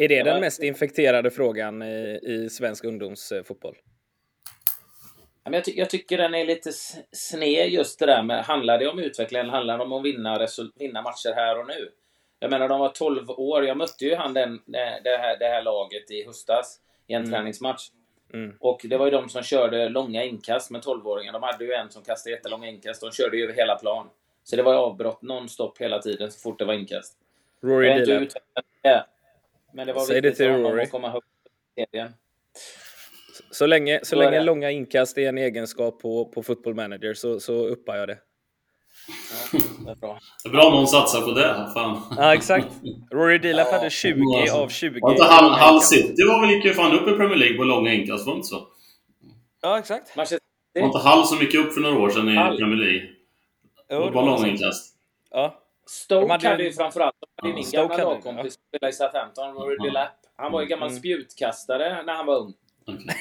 Är det den mest infekterade frågan i, i svensk ungdomsfotboll? Jag, ty jag, tycker den är lite sned just det där med, handlar det om utveckling eller handlar det om att vinna, vinna matcher här och nu? Jag menar, de var 12 år. Jag mötte ju han den, det, här, det här laget i höstas i en mm. träningsmatch. Mm. Och det var ju de som körde långa inkast med 12-åringar. De hade ju en som kastade jättelånga inkast. De körde ju över hela plan. Så det var ju avbrott nonstop hela tiden så fort det var inkast. Rory Dillard. Men det var Säg viktigt för honom att komma högt i serien. Så länge, så länge långa inkast är en egenskap på, på Football Manager så, så uppar jag det. Ja, det är bra. Det är bra om någon satsar på det. Fan. Ja, exakt. Rory Dilaf ja, hade 20 alltså. av 20. Var inte Hull City var väl gick ju fan upp i Premier League på långa inkast, var inte så? Ja, exakt. Var inte Hull som gick upp för några år sedan i Hull. Premier League? Jo, det var långa inkast. Ja. Stoke hade, hade ju framförallt, de hade ja, min gamla lagkompis som spelade i Southampton, Rory ja. Delap. Han var ju gammal mm. spjutkastare när han var ung. Okay.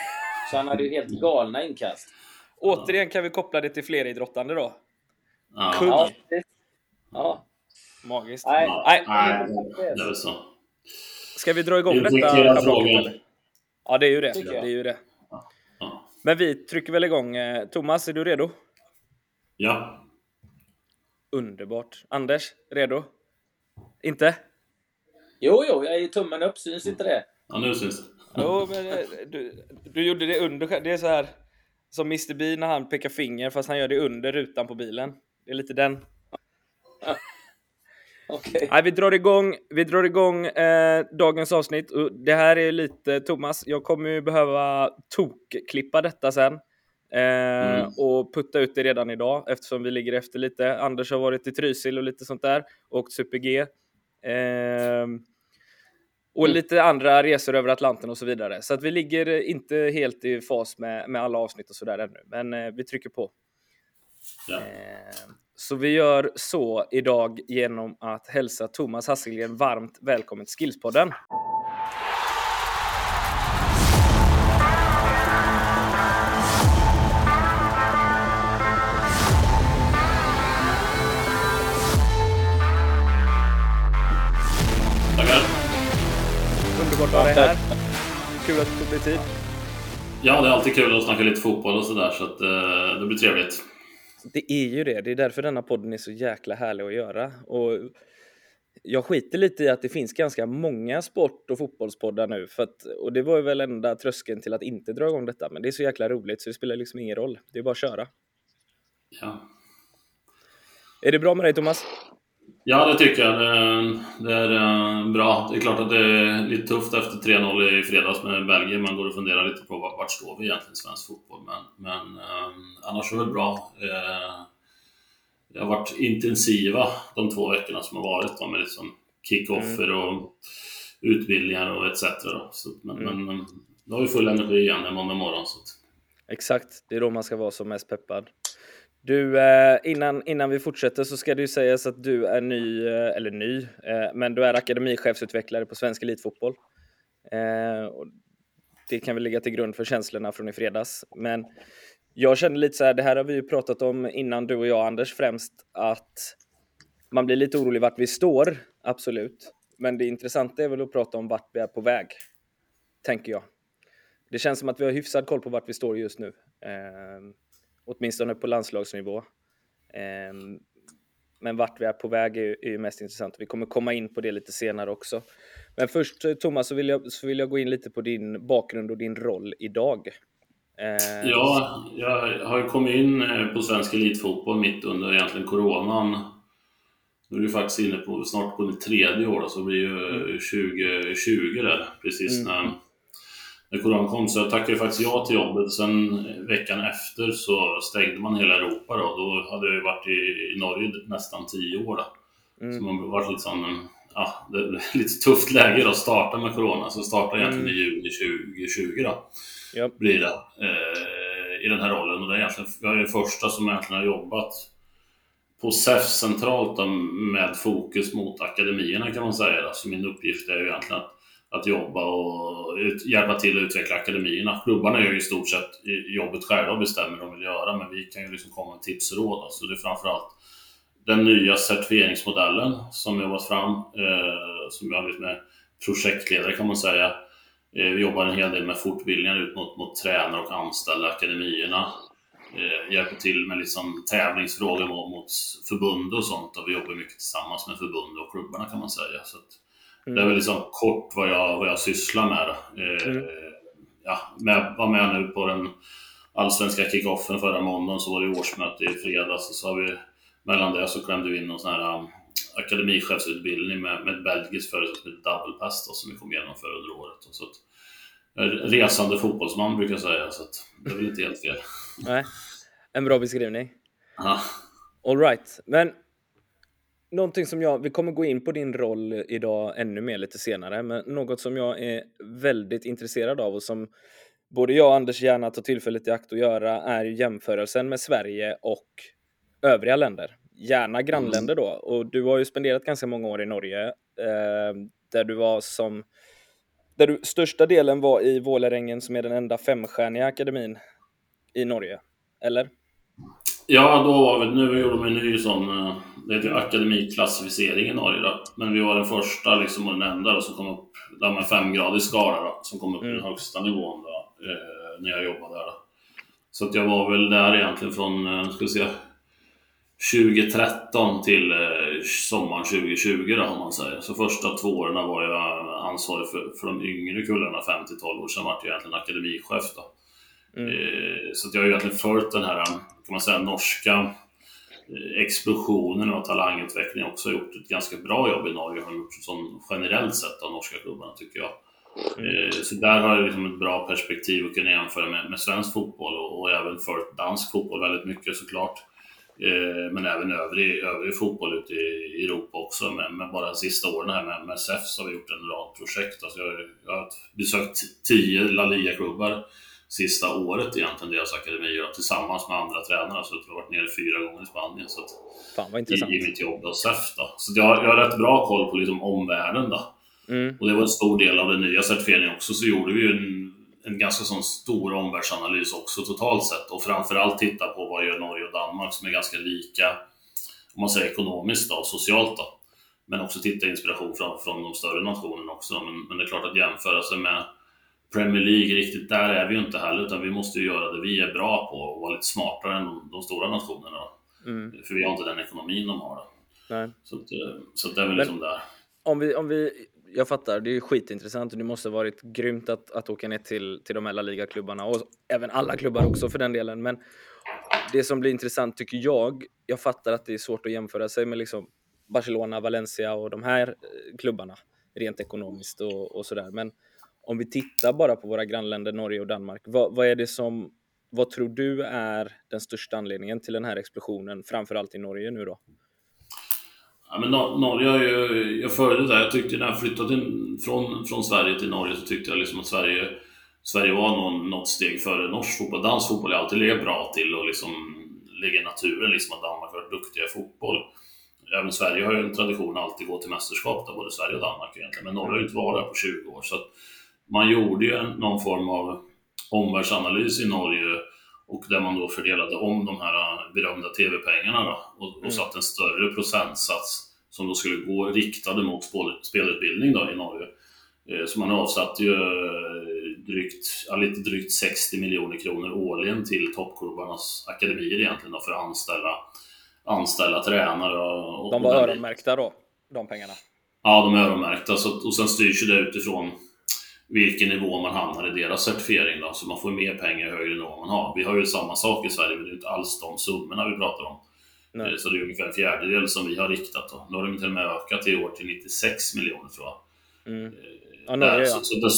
Så han hade ju helt galna inkast. Återigen kan vi koppla det till fleridrottande då. Ja. Kung. Ja. ja. Magiskt. Nej, Nej. Nej det är så. Ska vi dra igång detta Ja, det är ju det. Det är ju det. Men vi trycker väl igång. Eh, Thomas, är du redo? Ja. Underbart. Anders, redo? Inte? Jo, jo, jag är tummen upp. Syns inte det? Ja, nu syns det. Jo, men eh, du, du gjorde det under. Det är så här som Mr Bean när han pekar finger fast han gör det under rutan på bilen. Det är lite den. Okay. Nej, vi drar igång, vi drar igång eh, dagens avsnitt. Det här är lite, Thomas, jag kommer ju behöva tokklippa detta sen. Eh, mm. Och putta ut det redan idag eftersom vi ligger efter lite. Anders har varit i Trysil och lite sånt där. Åkt Super-G. Eh, och mm. lite andra resor över Atlanten och så vidare. Så att vi ligger inte helt i fas med, med alla avsnitt och sådär ännu. Men eh, vi trycker på. Ja. Eh, så vi gör så idag genom att hälsa Thomas Hasselgren varmt välkommen till Skillspodden. Underbart att ha dig här. Kul att du tog dig tid. Ja, det är alltid kul att snacka lite fotboll och sådär, så att eh, det blir trevligt. Det är ju det. Det är därför denna podden är så jäkla härlig att göra. Och jag skiter lite i att det finns ganska många sport och fotbollspoddar nu. För att, och det var ju väl enda tröskeln till att inte dra igång detta. Men det är så jäkla roligt så det spelar liksom ingen roll. Det är bara att köra. Ja. Är det bra med dig Thomas? Ja, det tycker jag. Det, är eh, bra. Det är klart att det är lite tufft efter 3-0 i fredags med Belgien. Man går och funderar lite på vart står vi egentligen i svensk fotboll. Men, men eh, annars är det bra. Eh, det har varit intensiva de två veckorna som har varit med liksom kickoffer och utbildningar och etc. Så, men, mm. men nu har vi full energi igen en måndag morgon. Så. Exakt, det är då man ska vara som mest peppad. Du, eh, innan, innan vi fortsätter så ska det ju sägas att du är ny, eh, eller ny, eh, men du är akademichefsutvecklare på Svensk Elitfotboll. det kan väl ligga till grund för känslorna från i fredags. Men jag känner lite så här, det här har vi ju pratat om innan du och jag Anders främst, att man blir lite orolig vart vi står, absolut. Men det intressanta är väl att prata om vart vi är på väg, tänker jag. Det känns som att vi har hyfsad koll på vart vi står just nu åtminstone på landslagsnivå. Ehm, men vart vi är på väg är ju mest intressant. Vi kommer komma in på det lite senare också. Men först eh, Thomas så vill jag, så vill jag gå in lite på din bakgrund och din roll idag. Ehm, ja, jag har ju kommit in eh, på svensk elitfotboll mitt under egentligen coronan. Nu är du faktiskt inne på snart på mitt tredje år, så blir ju 2020 där, precis mm. när när Corona kom. Så jag tackade faktiskt ja till jobbet. Sen veckan efter så stängde man hela Europa då. Då hade jag varit i, i Norge nästan tio år då. Mm. Så man varit lite sån, ja, det lite tufft läge då att starta med Corona. Så startade egentligen mm. i juni 2020 då. Yep. Blir det. Eh, I den här rollen. Och det är egentligen, jag är den första som egentligen har jobbat på SEF centralt då, med fokus mot akademierna kan man säga. Då. Så min uppgift är ju egentligen att att jobba och ut, hjälpa till att utveckla akademierna. Klubbarna gör ju i stort sett jobbet själva och bestämmer vad de vill göra, men vi kan ju liksom komma med tips och råd. Så det är framförallt den nya certifieringsmodellen som jobbat fram, eh, som jag vet med projektledare kan man säga. Eh, vi jobbar en hel del med fortbildningar ut mot, mot tränare och anställda i akademierna. Eh, hjälper till med liksom tävlingsfrågor mot, mot förbund och sånt och vi jobbar mycket tillsammans med förbund och klubbarna kan man säga. Så mm. Det är väl liksom kort vad jag, vad jag sysslar med. Eh, mm. ja, med, var med nu på den allsvenska kickoffen förra måndagen så var det årsmöte i fredags. Så har vi, mellan det så klämde vi in någon sån här um, akademichefsutbildning med, med ett belgiskt företag som heter Double Pass då, som vi kommer genomföra under året. Så att, resande fotbollsman brukar jag säga, så att det är väl inte helt fel. Nej, en bra beskrivning. Ja. All right. men någonting som jag, vi kommer gå in på din roll idag ännu mer lite senare, men något som jag är väldigt intresserad av och som både jag och Anders gärna tar tillfället i akt att göra är jämförelsen med Sverige och övriga länder. Gärna grannländer då. Och du har ju spenderat ganska många år i Norge eh, där du var som där du största delen var i Vålerengen som är den enda femstjärniga akademin i Norge. Eller? Ja, då var vi, nu gjorde de en ny sån, det heter akademiklassificering i Norge då. Men vi var den första liksom, och den enda då, som kom upp, där med femgradig skala då, som kom upp mm. i den högsta nivån då, eh, när jag jobbade där. Då. Så att jag var väl där egentligen från, eh, ska vi se, 2013 till eh, sommaren 2020 då, om man säger. Så första två åren var jag ansvarig för, för de yngre kullarna, 5-12 år. Sen var jag egentligen akademichef då. Mm. Eh, så jag har egentligen följt den här, kan man säga, norska explosionen och talangutveckling också gjort ett ganska bra jobb i Norge, har gjort sån generellt sett av norska klubbarna tycker jag. Mm. Så där har jag liksom ett bra perspektiv att kunna jämföra med, med svensk fotboll och, och även följt dansk fotboll väldigt mycket såklart. Eh, men även övrig, övrig fotboll ute i Europa också. Men, men bara de sista åren här med, med SEF så har vi gjort en rad projekt. Alltså jag, jag har besökt tio La Liga-klubbar sista året egentligen, deras akademier tillsammans med andra tränare. Så jag har varit nere fyra gånger i Spanien. Så att, Fan vad intressant. I, i mitt jobb hos SEF då. Så jag, jag har rätt bra koll på liksom omvärlden då. Mm. Och det var en stor del av den nya certifieringen också, så gjorde vi ju en en ganska sån stor omvärldsanalys också totalt sett och framförallt titta på vad gör Norge och Danmark som är ganska lika, om man säger ekonomiskt då, och socialt då. Men också titta inspiration från, från de större nationerna också. Men, men det är klart att jämföra sig med Premier League, riktigt där är vi ju inte heller, utan vi måste ju göra det vi är bra på och vara lite smartare än de, de stora nationerna. Mm. För vi har inte den ekonomin de har. Nej. Så, att, eh, så att det är väl liksom där. Om vi, om vi jag fattar, det är skitintressant och det måste varit grymt att, att åka ner till, till de här ligaklubbarna och även alla klubbar också för den delen. Men det som blir intressant tycker jag, jag fattar att det är svårt att jämföra sig med liksom Barcelona, Valencia och de här eh, klubbarna rent ekonomiskt och, och sådär. Men om vi tittar bara på våra grannländer Norge och Danmark, vad, vad är det som, vad tror du är den största anledningen till den här explosionen, framförallt i Norge nu då? Ja, men Norge har ju, jag följde det där. Jag tyckte när jag flyttade in, från, från Sverige till Norge så tyckte jag liksom att Sverige, Sverige var någon, något steg före norsk fotboll. Dansk fotboll är alltid legat bra till och liksom ligger i naturen liksom att Danmark har varit duktiga i fotboll. Även Sverige har ju en tradition att alltid gå till mästerskap, där, både Sverige och Danmark egentligen. Men Norge har ju inte varit där på 20 år. Så att man gjorde ju någon form av omvärldsanalys i Norge och där man då fördelade om de här berömda TV-pengarna och, och mm. satte en större procentsats som då skulle gå riktade mot spelutbildning då i Norge. Eh, så man avsatte ju äh, drygt, lite drygt 60 miljoner kronor årligen till toppklubbarnas akademier egentligen då, för att anställa, anställa tränare. Och, de var öronmärkta då, de pengarna? Ja, de är öronmärkta. Så, och sen styrs det utifrån vilken nivå man hamnar i deras certifiering. Då. Så man får mer pengar i högre nivå man har. Vi har ju samma sak i Sverige, men det är inte alls de summorna vi pratar om. Nej. Så det är ungefär en fjärdedel som vi har riktat. Då. Nu har de till och med ökat i år till 96 miljoner tror jag. Mm. Eh, ja, nej, ja. Så, så den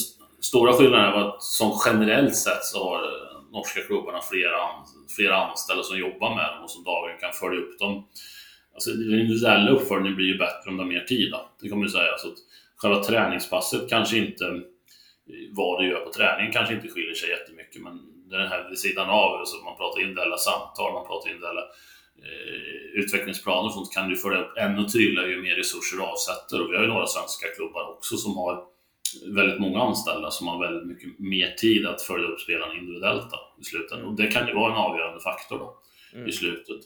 stora skillnaden är att som generellt sett så har norska klubbarna flera, flera anställda som jobbar med dem och som dagligen kan följa upp dem. Alltså, den individuella uppföljningen blir ju bättre om de har mer tid. Då. Det kan man ju säga. Så att själva träningspasset kanske inte vad du gör på träningen kanske inte skiljer sig jättemycket, men det här vid sidan av, alltså man pratar individuella samtal, man pratar individuella eh, utvecklingsplaner och sånt kan du följa upp ännu tydligare ju mer resurser du avsätter. Och vi har ju några svenska klubbar också som har väldigt många anställda som har väldigt mycket mer tid att följa upp spelarna individuellt då, i slutändan. Och det kan ju vara en avgörande faktor då, mm. i slutet.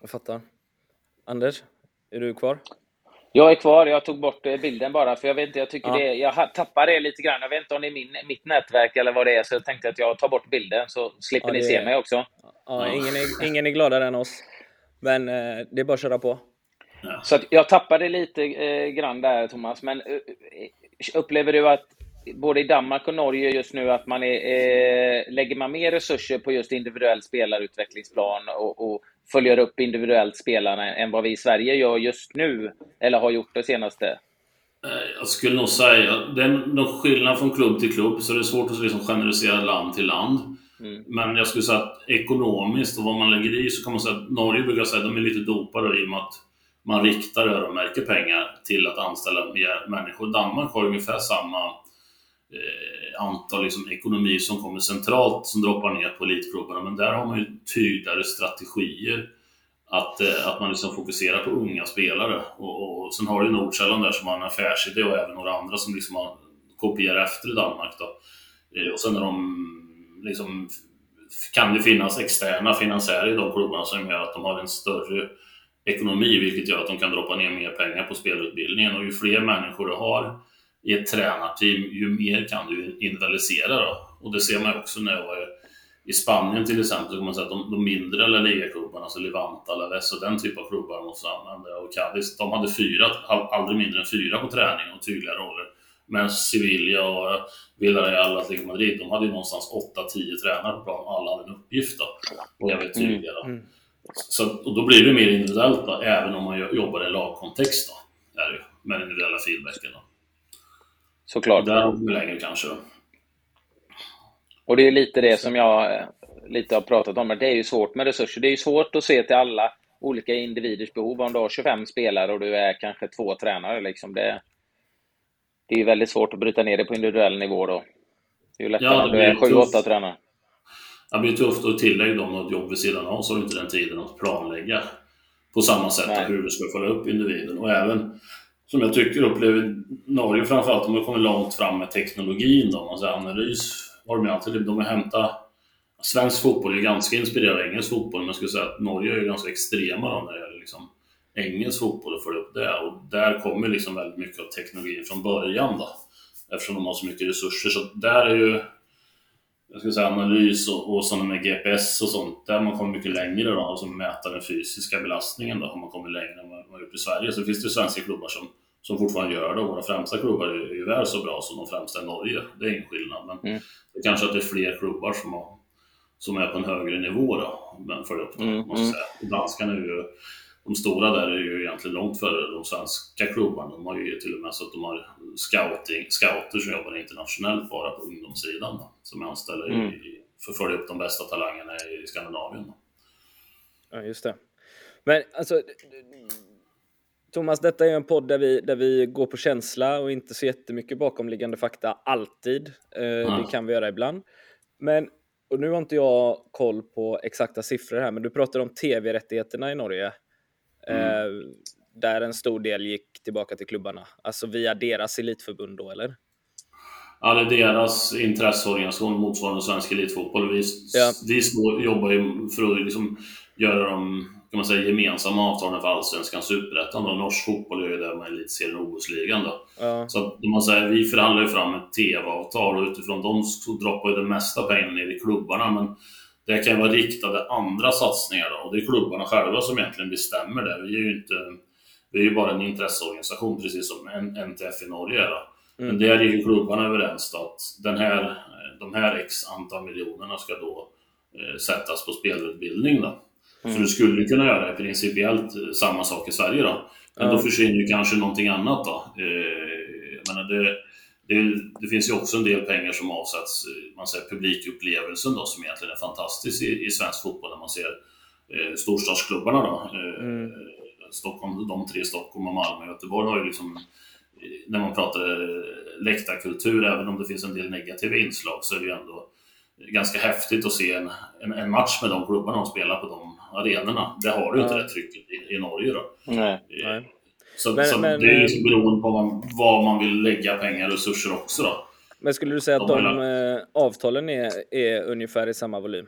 Jag fattar. Anders, är du kvar? Jag är kvar. Jag tog bort eh, bilden bara, för jag vet inte, jag tycker ja. det, jag tappar det lite grann. Jag vet inte om det är min, mitt nätverk eller vad det är, så jag tänkte att jag tar bort bilden, så slipper ja, ni se mig också. Ja, ingen, är, ingen är gladare än oss. Men eh, det är bara att köra på. Så jag tappade lite eh, grann där, Thomas. Men eh, upplever du att både i Danmark och Norge just nu att man är, eh, lägger man mer resurser på just individuell spelarutvecklingsplan och, och följer upp individuellt spelarna än vad vi i Sverige gör just nu, eller har gjort det senaste? Jag skulle nog säga, det är någon skillnad från klubb till klubb, så det är svårt att liksom generalisera land till land. Mm. Men jag skulle säga att ekonomiskt och vad man lägger i så kan man säga att Norge brukar säga att de är lite dopade i och med att man riktar öronmärker pengar till att anställa mer människor. Danmark har ungefär samma Eh, antal liksom, ekonomi som kommer centralt som droppar ner på elitklubbarna. Men där har man ju tydligare strategier. Att, eh, att man liksom fokuserar på unga spelare. Och, och sen har du Nordsjälland där som har en affärsidé och även några andra som liksom har kopierat efter i Danmark. Då. Eh, och sen är de liksom, kan det finnas externa finansiärer i de klubbarna som gör att de har en större ekonomi, vilket gör att de kan droppa ner mer pengar på spelutbildningen. Och ju fler människor du har i ett tränarteam, ju mer kan du individualisera. Då. Och det ser man också när jag var i Spanien till exempel, så kan man säga att de, de mindre La Liga-klubbarna, alltså Levante, Alaves och den typen av klubbar måste använda. Och Cadiz, de hade fyra, aldrig mindre än fyra på träning och tydliga roller. Men Sevilla och Villarreal, Atletico Madrid, de hade ju någonstans 8-10 tränare på plan och alla hade en uppgift då. Och jävligt tydliga då. Mm. Mm. Så, och då blir det mer individuellt då, även om man jobbar i lagkontext då. Är det, med den individuella feedbacken då. Såklart. Där längre kanske. Och det är lite det som jag eh, lite har pratat om, det är ju svårt med resurser. Det är ju svårt att se till alla olika individers behov. Om du har 25 spelare och du är kanske två tränare, liksom det, det är väldigt svårt att bryta ner det på individuell nivå då. Det är ju lättare ja, om du är 7-8 tränare. Det blir tufft att tillägga dem något jobb vid sidan av, så har du inte den tiden att planlägga på samma sätt Nej. hur du ska följa upp individen. Och även, som jag tycker upplever Norge framförallt, de har kommit långt fram med teknologin. Då. Alltså analys har de alltid, de har hämtat Svensk fotboll är ganska inspirerad av engelsk fotboll, men jag skulle säga att Norge är ganska extrema då när det gäller liksom engelsk fotboll och följa upp det. Och där kommer liksom väldigt mycket av teknologin från början då, eftersom de har så mycket resurser. Så där är ju jag ska säga, analys och, och sådana med GPS och sånt, där har man kommit mycket längre då, alltså mäta den fysiska belastningen då, har man kommit längre än vad man gjort i Sverige. Så finns det svenska klubbar som, som fortfarande gör det och våra främsta klubbar är ju väl så bra som de främsta i Norge. Det är ingen skillnad, men mm. det kanske att det är fler klubbar som, har, som är på en högre nivå då, men för upp det, mm. måste jag säga. Danskarna är ju de stora där är ju egentligen långt före de svenska klubbarna. De har ju till och med så att de har scouting, scouter som jobbar internationellt bara på ungdomssidan. Då, som är anställda mm. i, för att följa upp de bästa talangerna i Skandinavien. Ja, just det. Men alltså, Thomas, detta är en podd där vi, där vi går på känsla och inte så jättemycket bakomliggande fakta, alltid. Eh, Det kan vi göra ibland. Men, och nu har inte jag koll på exakta siffror här, men du pratar om tv-rättigheterna i Norge. Mm. Eh, där en stor del gick tillbaka till klubbarna, alltså via deras elitförbund då, eller? Ja, det är deras intresseorganisation motsvarande Svensk Elitfotboll. Vi, ja. vi jobbar ju för att liksom göra de kan man säga, gemensamma avtalen för Allsvenskan, Superettan och Norsk fotboll är ju det med Elitserien och OS-ligan. Ja. Så att, man säger, vi förhandlar ju fram ett TV-avtal och utifrån dem så droppar ju det mesta pengarna ner i klubbarna. Men det kan vara riktade andra satsningar då, och det är klubbarna själva som egentligen bestämmer det. Vi är ju inte, vi är ju bara en intresseorganisation precis som NTF i Norge är. Mm. Men där är ju klubbarna överens då, att den här, de här x antal miljonerna ska då eh, sättas på spelutbildning. Då. Mm. Så du skulle kunna göra principiellt samma sak i Sverige då. Men mm. då försvinner ju kanske någonting annat då. Eh, jag det, det, det, finns ju också en del pengar som avsätts, man säger publikupplevelsen då, som egentligen är fantastisk i, i svensk fotboll när man ser eh, storstadsklubbarna då. Eh, mm. Stockholm, de tre, Stockholm och Malmö och Göteborg har ju liksom, när man pratar läktarkultur, även om det finns en del negativa inslag, så är det ju ändå ganska häftigt att se en, en, en match med de klubbarna de spelar på de arenorna. Det har du inte det trycket i, i Norge då. Nej, nej. Så, men, så men, det är liksom beroende på vad, vad man vill lägga pengar och resurser också då. Men skulle du säga att de, de eh, avtalen är, är ungefär i samma volym?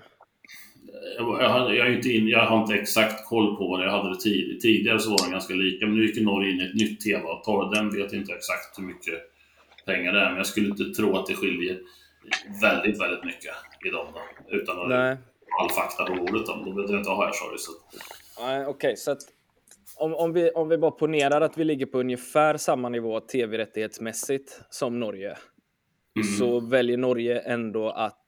Jag, har, jag, är inte in, jag har inte exakt koll på vad jag hade det tid, tidigare så var de ganska lika, men nu gick Norge in i ett nytt TV-avtal den vet jag inte exakt hur mycket pengar det är, men jag skulle inte tro att det skiljer väldigt, väldigt mycket i dem då, utan att Nej. all fakta på bordet. Då, då vet jag inte ha här, sorry. Så. Okej, okay, så att om, om, vi, om vi bara ponerar att vi ligger på ungefär samma nivå tv-rättighetsmässigt som Norge, mm. så väljer Norge ändå att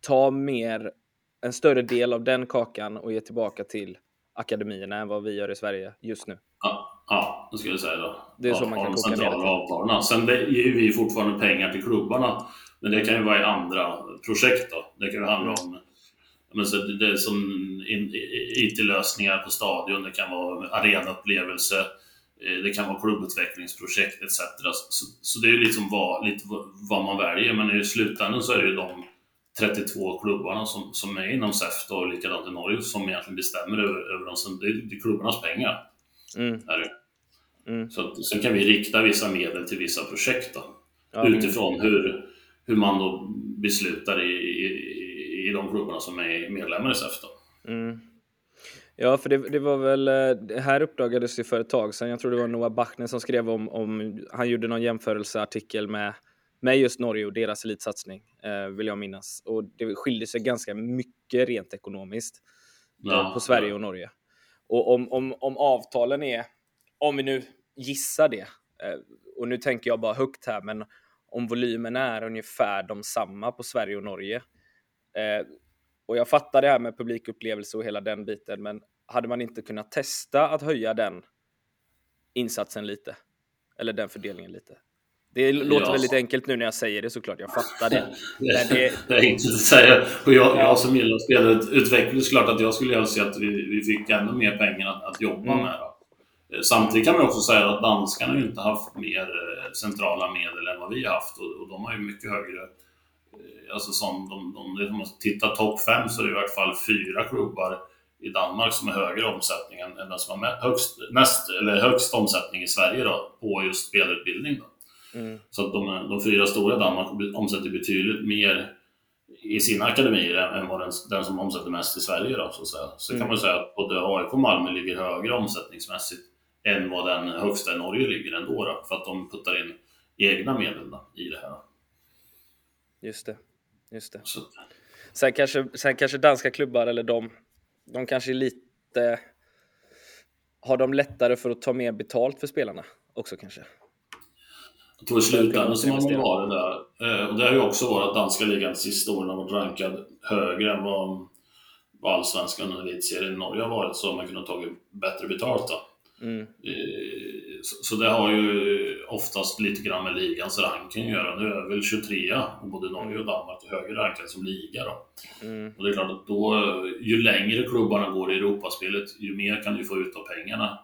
ta mer, en större del av den kakan och ge tillbaka till akademierna än vad vi gör i Sverige just nu. Ja, ja det skulle jag säga då. Det är så man kan koka ner det avtalen. Sen ger vi fortfarande pengar till klubbarna, men det kan ju vara i andra projekt då. Det kan ju handla om men så det är som IT-lösningar på stadion, det kan vara arenaupplevelse, eh, det kan vara klubbutvecklingsprojekt etc. Så, så det är ju liksom vad, lite vad man väljer, men i slutändan så är det ju de 32 klubbarna som, som är inom SEF och likadant i Norge som egentligen bestämmer över, över dem. Det är, det är klubbarnas pengar. Mm. Mm. Så att, sen kan vi rikta vissa medel till vissa projekt då, ja, utifrån hur, hur man då beslutar i, i i de klubbarna som är medlemmar i SEF. Mm. Ja, för det, det, var väl, eh, det här uppdagades ju för ett tag sedan. Jag tror det var Noah Bachner som skrev om, om han gjorde någon jämförelseartikel med, med just Norge och deras elitsatsning, eh, vill jag minnas. Och det skilde sig ganska mycket rent ekonomiskt eh, ja, på Sverige och Norge. Och om, om, om avtalen är, om vi nu gissar det, eh, och nu tänker jag bara högt här, men om volymen är ungefär de samma på Sverige och Norge, och jag fattar det här med publikupplevelse och hela den biten, men hade man inte kunnat testa att höja den insatsen lite? Eller den fördelningen lite? Det låter ja. väldigt enkelt nu när jag säger det såklart, jag fattar det. det, det, det är enkelt att säga. Och jag, jag som gillar spelutveckling, klart att jag skulle önska att vi, vi fick ännu mer pengar att, att jobba mm. med. Då. Eh, samtidigt kan man också säga att danskarna har inte haft mer eh, centrala medel än vad vi har haft och, och de har ju mycket högre alltså som de, de, om man tittar topp fem så är det i vart fall fyra klubbar i Danmark som har högre omsättning än den som har högst, näst, eller högst omsättning i Sverige då, på just spelutbildning. Då. Mm. Så att de, de fyra stora i Danmark omsätter betydligt mer i sina akademier än vad den, den som omsätter mest i Sverige. Då, så att säga. så mm. kan man säga att både AIK och Malmö ligger högre omsättningsmässigt än vad den högsta i Norge ligger ändå, då, för att de puttar in egna medel i det här. Just det. Just det. Så. Sen, kanske, sen kanske danska klubbar, eller de, de kanske är lite... Har de lättare för att ta mer betalt för spelarna också kanske? Jag tror i slutändan så man varit där. Eh, och det har ju också varit att danska ligan sista åren har varit rankad högre än vad, allsvenskan och elitserien i Norge har varit, så har man kunnat ta bättre betalt. Då. Mm. Eh, så det har ju oftast lite grann med ligans ranking att göra. Nu är väl 23 och både Norge och Danmark är högre rankade som liga. Då. Mm. Och det är klart att då, ju längre klubbarna går i Europaspelet, ju mer kan du få ut av pengarna.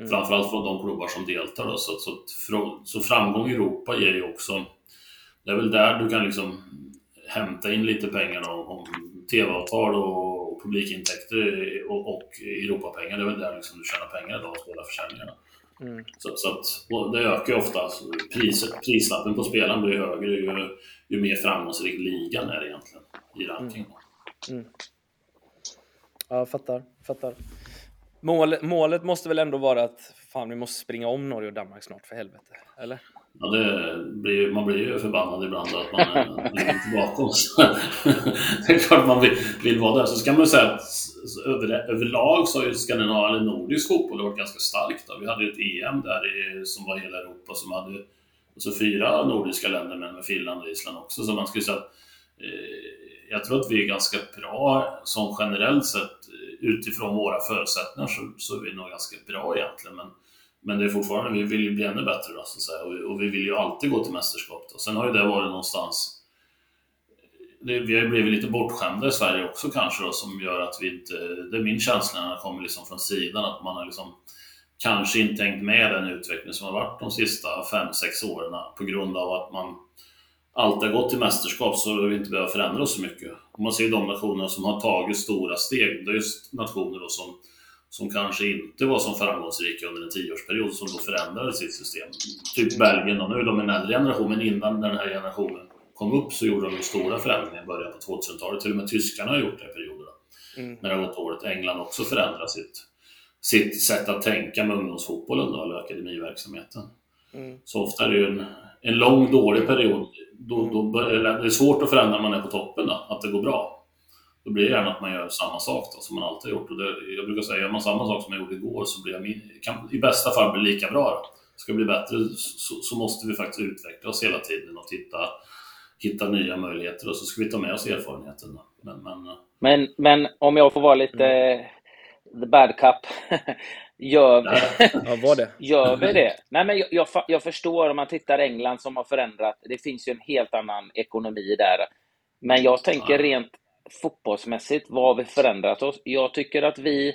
Mm. Framförallt från de klubbar som deltar. Då. Så, så, så framgång i Europa ger ju också... Det är väl där du kan liksom hämta in lite pengar då, om TV-avtal och publikintäkter och, och Europapengar, det är väl där liksom du tjänar pengar idag och spelar försäljningarna. Mm. Så, så att, det ökar ju ofta, alltså, priset, prislappen på spelaren blir högre ju, ju mer framgångsrik ligan är egentligen i ranking. Mm. Mm. Ja, jag fattar, fattar. Mål, målet måste väl ändå vara att fan, vi måste springa om Norge och Danmark snart för helvete, eller? Ja, det blir, man blir ju förbannad ibland att man ligger tillbaka. det är klart man vill, vill vara där. Så ska man säga att över, överlag så har ju Skandinavien, eller nordisk fotboll varit ganska starkt. Då. Vi hade ju ett EM där i, som var hela Europa som hade alltså fyra nordiska länder men med Finland och Island också. Så man skulle säga att eh, jag tror att vi är ganska bra som generellt sett utifrån våra förutsättningar så, så är vi nog ganska bra egentligen. Men men det är fortfarande, vi vill ju bli ännu bättre då, så att säga. Och, vi, och vi vill ju alltid gå till mästerskap. Då. Sen har ju det varit någonstans... Det, vi har ju blivit lite bortskämda i Sverige också kanske då, som gör att vi inte... Det är min känsla när det kommer liksom från sidan, att man har liksom kanske inte tänkt med den utveckling som har varit de sista 5-6 åren på grund av att man alltid har gått till mästerskap så har vi inte behövt förändra oss så mycket. Om man ser de nationer som har tagit stora steg, det är just nationer då som som kanske inte var så framgångsrika under en tioårsperiod som då förändrade sitt system. Typ Belgien, och nu är de en äldre generation, men innan den här generationen kom upp så gjorde de stora förändringar i början på 2000-talet. Till och med tyskarna har gjort det i perioder. mm. när det har gått dåligt. England också förändrar sitt, sitt sätt att tänka med ungdomsfotbollen då, eller akademiverksamheten. Mm. Så ofta är det ju en, en lång dålig period. Då, då, det är svårt att förändra när man är på toppen, då, att det går bra. Då blir det gärna att man gör samma sak då, som man alltid har gjort. Och det, jag brukar säga, gör man samma sak som jag gjorde igår så blir jag kan, i bästa fall bli lika bra. Då. Ska det bli bättre så, så, måste vi faktiskt utveckla oss hela tiden och titta, hitta nya möjligheter och så ska vi ta med oss erfarenheten. Då. Men, men, men, men om jag får vara lite mm. the bad cup. Gör, ja, var det? gör vi det? Nej, men jag, jag, jag, förstår om man tittar England som har förändrat. Det finns ju en helt annan ekonomi där. Men jag tänker rent fotbollsmässigt, vad har vi förändrat oss? Jag tycker att vi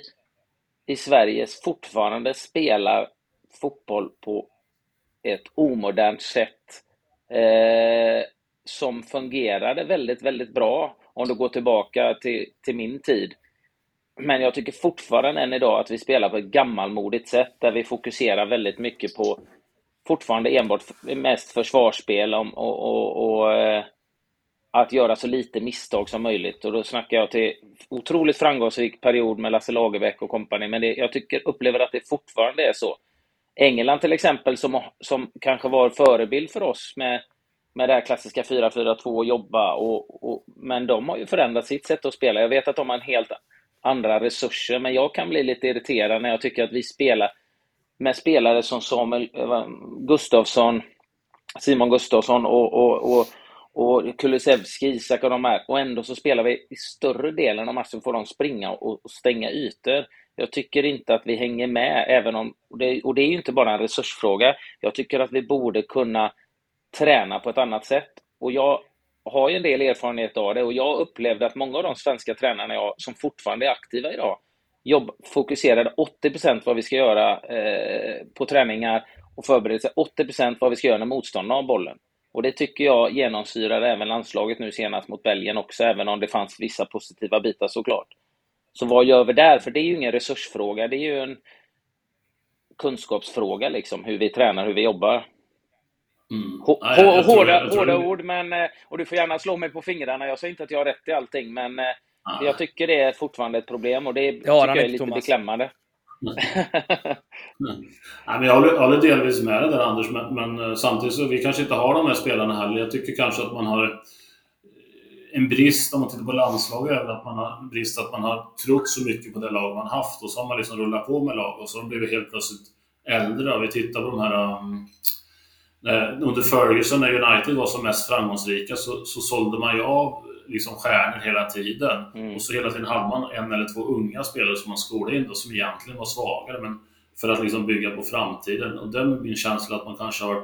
i Sverige fortfarande spelar fotboll på ett omodernt sätt eh, som fungerade väldigt, väldigt bra om du går tillbaka till, till min tid. Men jag tycker fortfarande än idag att vi spelar på ett gammalmodigt sätt där vi fokuserar väldigt mycket på fortfarande enbart mest försvarsspel och, och, och, och att göra så lite misstag som möjligt. Och då snackar jag till otroligt framgångsrik period med Lasse Lagerbäck och kompani. Men det, jag tycker, upplever att det fortfarande är så. England till exempel, som, som kanske var förebild för oss med, med det här klassiska 4-4-2 och jobba. Och, och, men de har ju förändrat sitt sätt att spela. Jag vet att de har en helt andra resurser, men jag kan bli lite irriterad när jag tycker att vi spelar med spelare som Samuel eh, Gustafsson, Simon Gustafsson och, och, och och Kulusevski, Isak och de här. Och ändå så spelar vi i större delen av matchen får de springa och, stänga ytor. Jag tycker inte att vi hänger med, även om... Och det, och det är ju inte bara en resursfråga. Jag tycker att vi borde kunna träna på ett annat sätt. Och jag har ju en del erfarenhet av det och jag upplevde att många av de svenska tränarna jag, som fortfarande är aktiva idag jobb, fokuserade 80% vad vi ska göra eh, på träningar och förberedelser, 80% vad vi ska göra när motståndarna har bollen. Och det tycker jag genomsyrar även landslaget nu senast mot Belgien också, även om det fanns vissa positiva bitar såklart. Så vad gör vi där? För det är ju ingen resursfråga, det är ju en kunskapsfråga liksom, hur vi tränar, hur vi jobbar. Mm. Hårda, hårda, hårda ord, men, eh, och du får gärna slå mig på fingrarna. Jag säger inte att jag har rätt i allting, men ah. jag tycker det är fortfarande ett problem och det ja, tycker jag är lite Thomas. beklämmande. Nej, men jag, håller, jag håller delvis med dig där Anders, men, men, eh, samtidigt så vi kanske inte har de här spelarna heller. Jag tycker kanske att man har en brist, om man tittar på landslaget, även att man har en brist att man har trott så mycket på det lag man haft och så har man liksom rullat på med lag och så har de blivit helt plötsligt äldre. Vi tittar på de här um, under Ferguson, när United var som mest framgångsrika, så, så sålde man ju av liksom stjärnor hela tiden. Mm. Och så hela tiden hade man en eller två unga spelare som man skolade in då, som egentligen var svagare. Men för att liksom bygga på framtiden. Och det är min känsla att man kanske har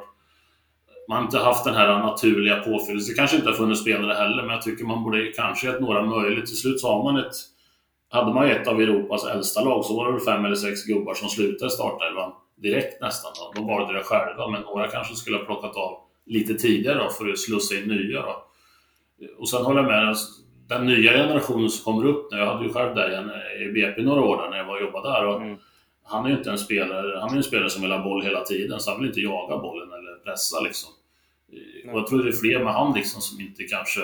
man har inte haft den här naturliga påfyllelsen. Det kanske inte har funnits spelare heller, men jag tycker man borde kanske gett några möjligt. Till slut så man ett... Hade man ett av Europas äldsta lag så var det väl fem eller sex gubbar som slutade startelvan direkt nästan. Då. De valde det själva, men några kanske skulle ha plockat av lite tidigare då, för att slussa in nya. Då. Och sen håller jag med, den nya generationen som kommer upp nu, jag hade ju själv där i BP några år där när jag var och jobbade där. Och mm. Han är ju inte en spelare, han är en spelare som vill ha boll hela tiden, så han vill inte jaga bollen eller pressa liksom. Och jag tror det är fler med han liksom som inte kanske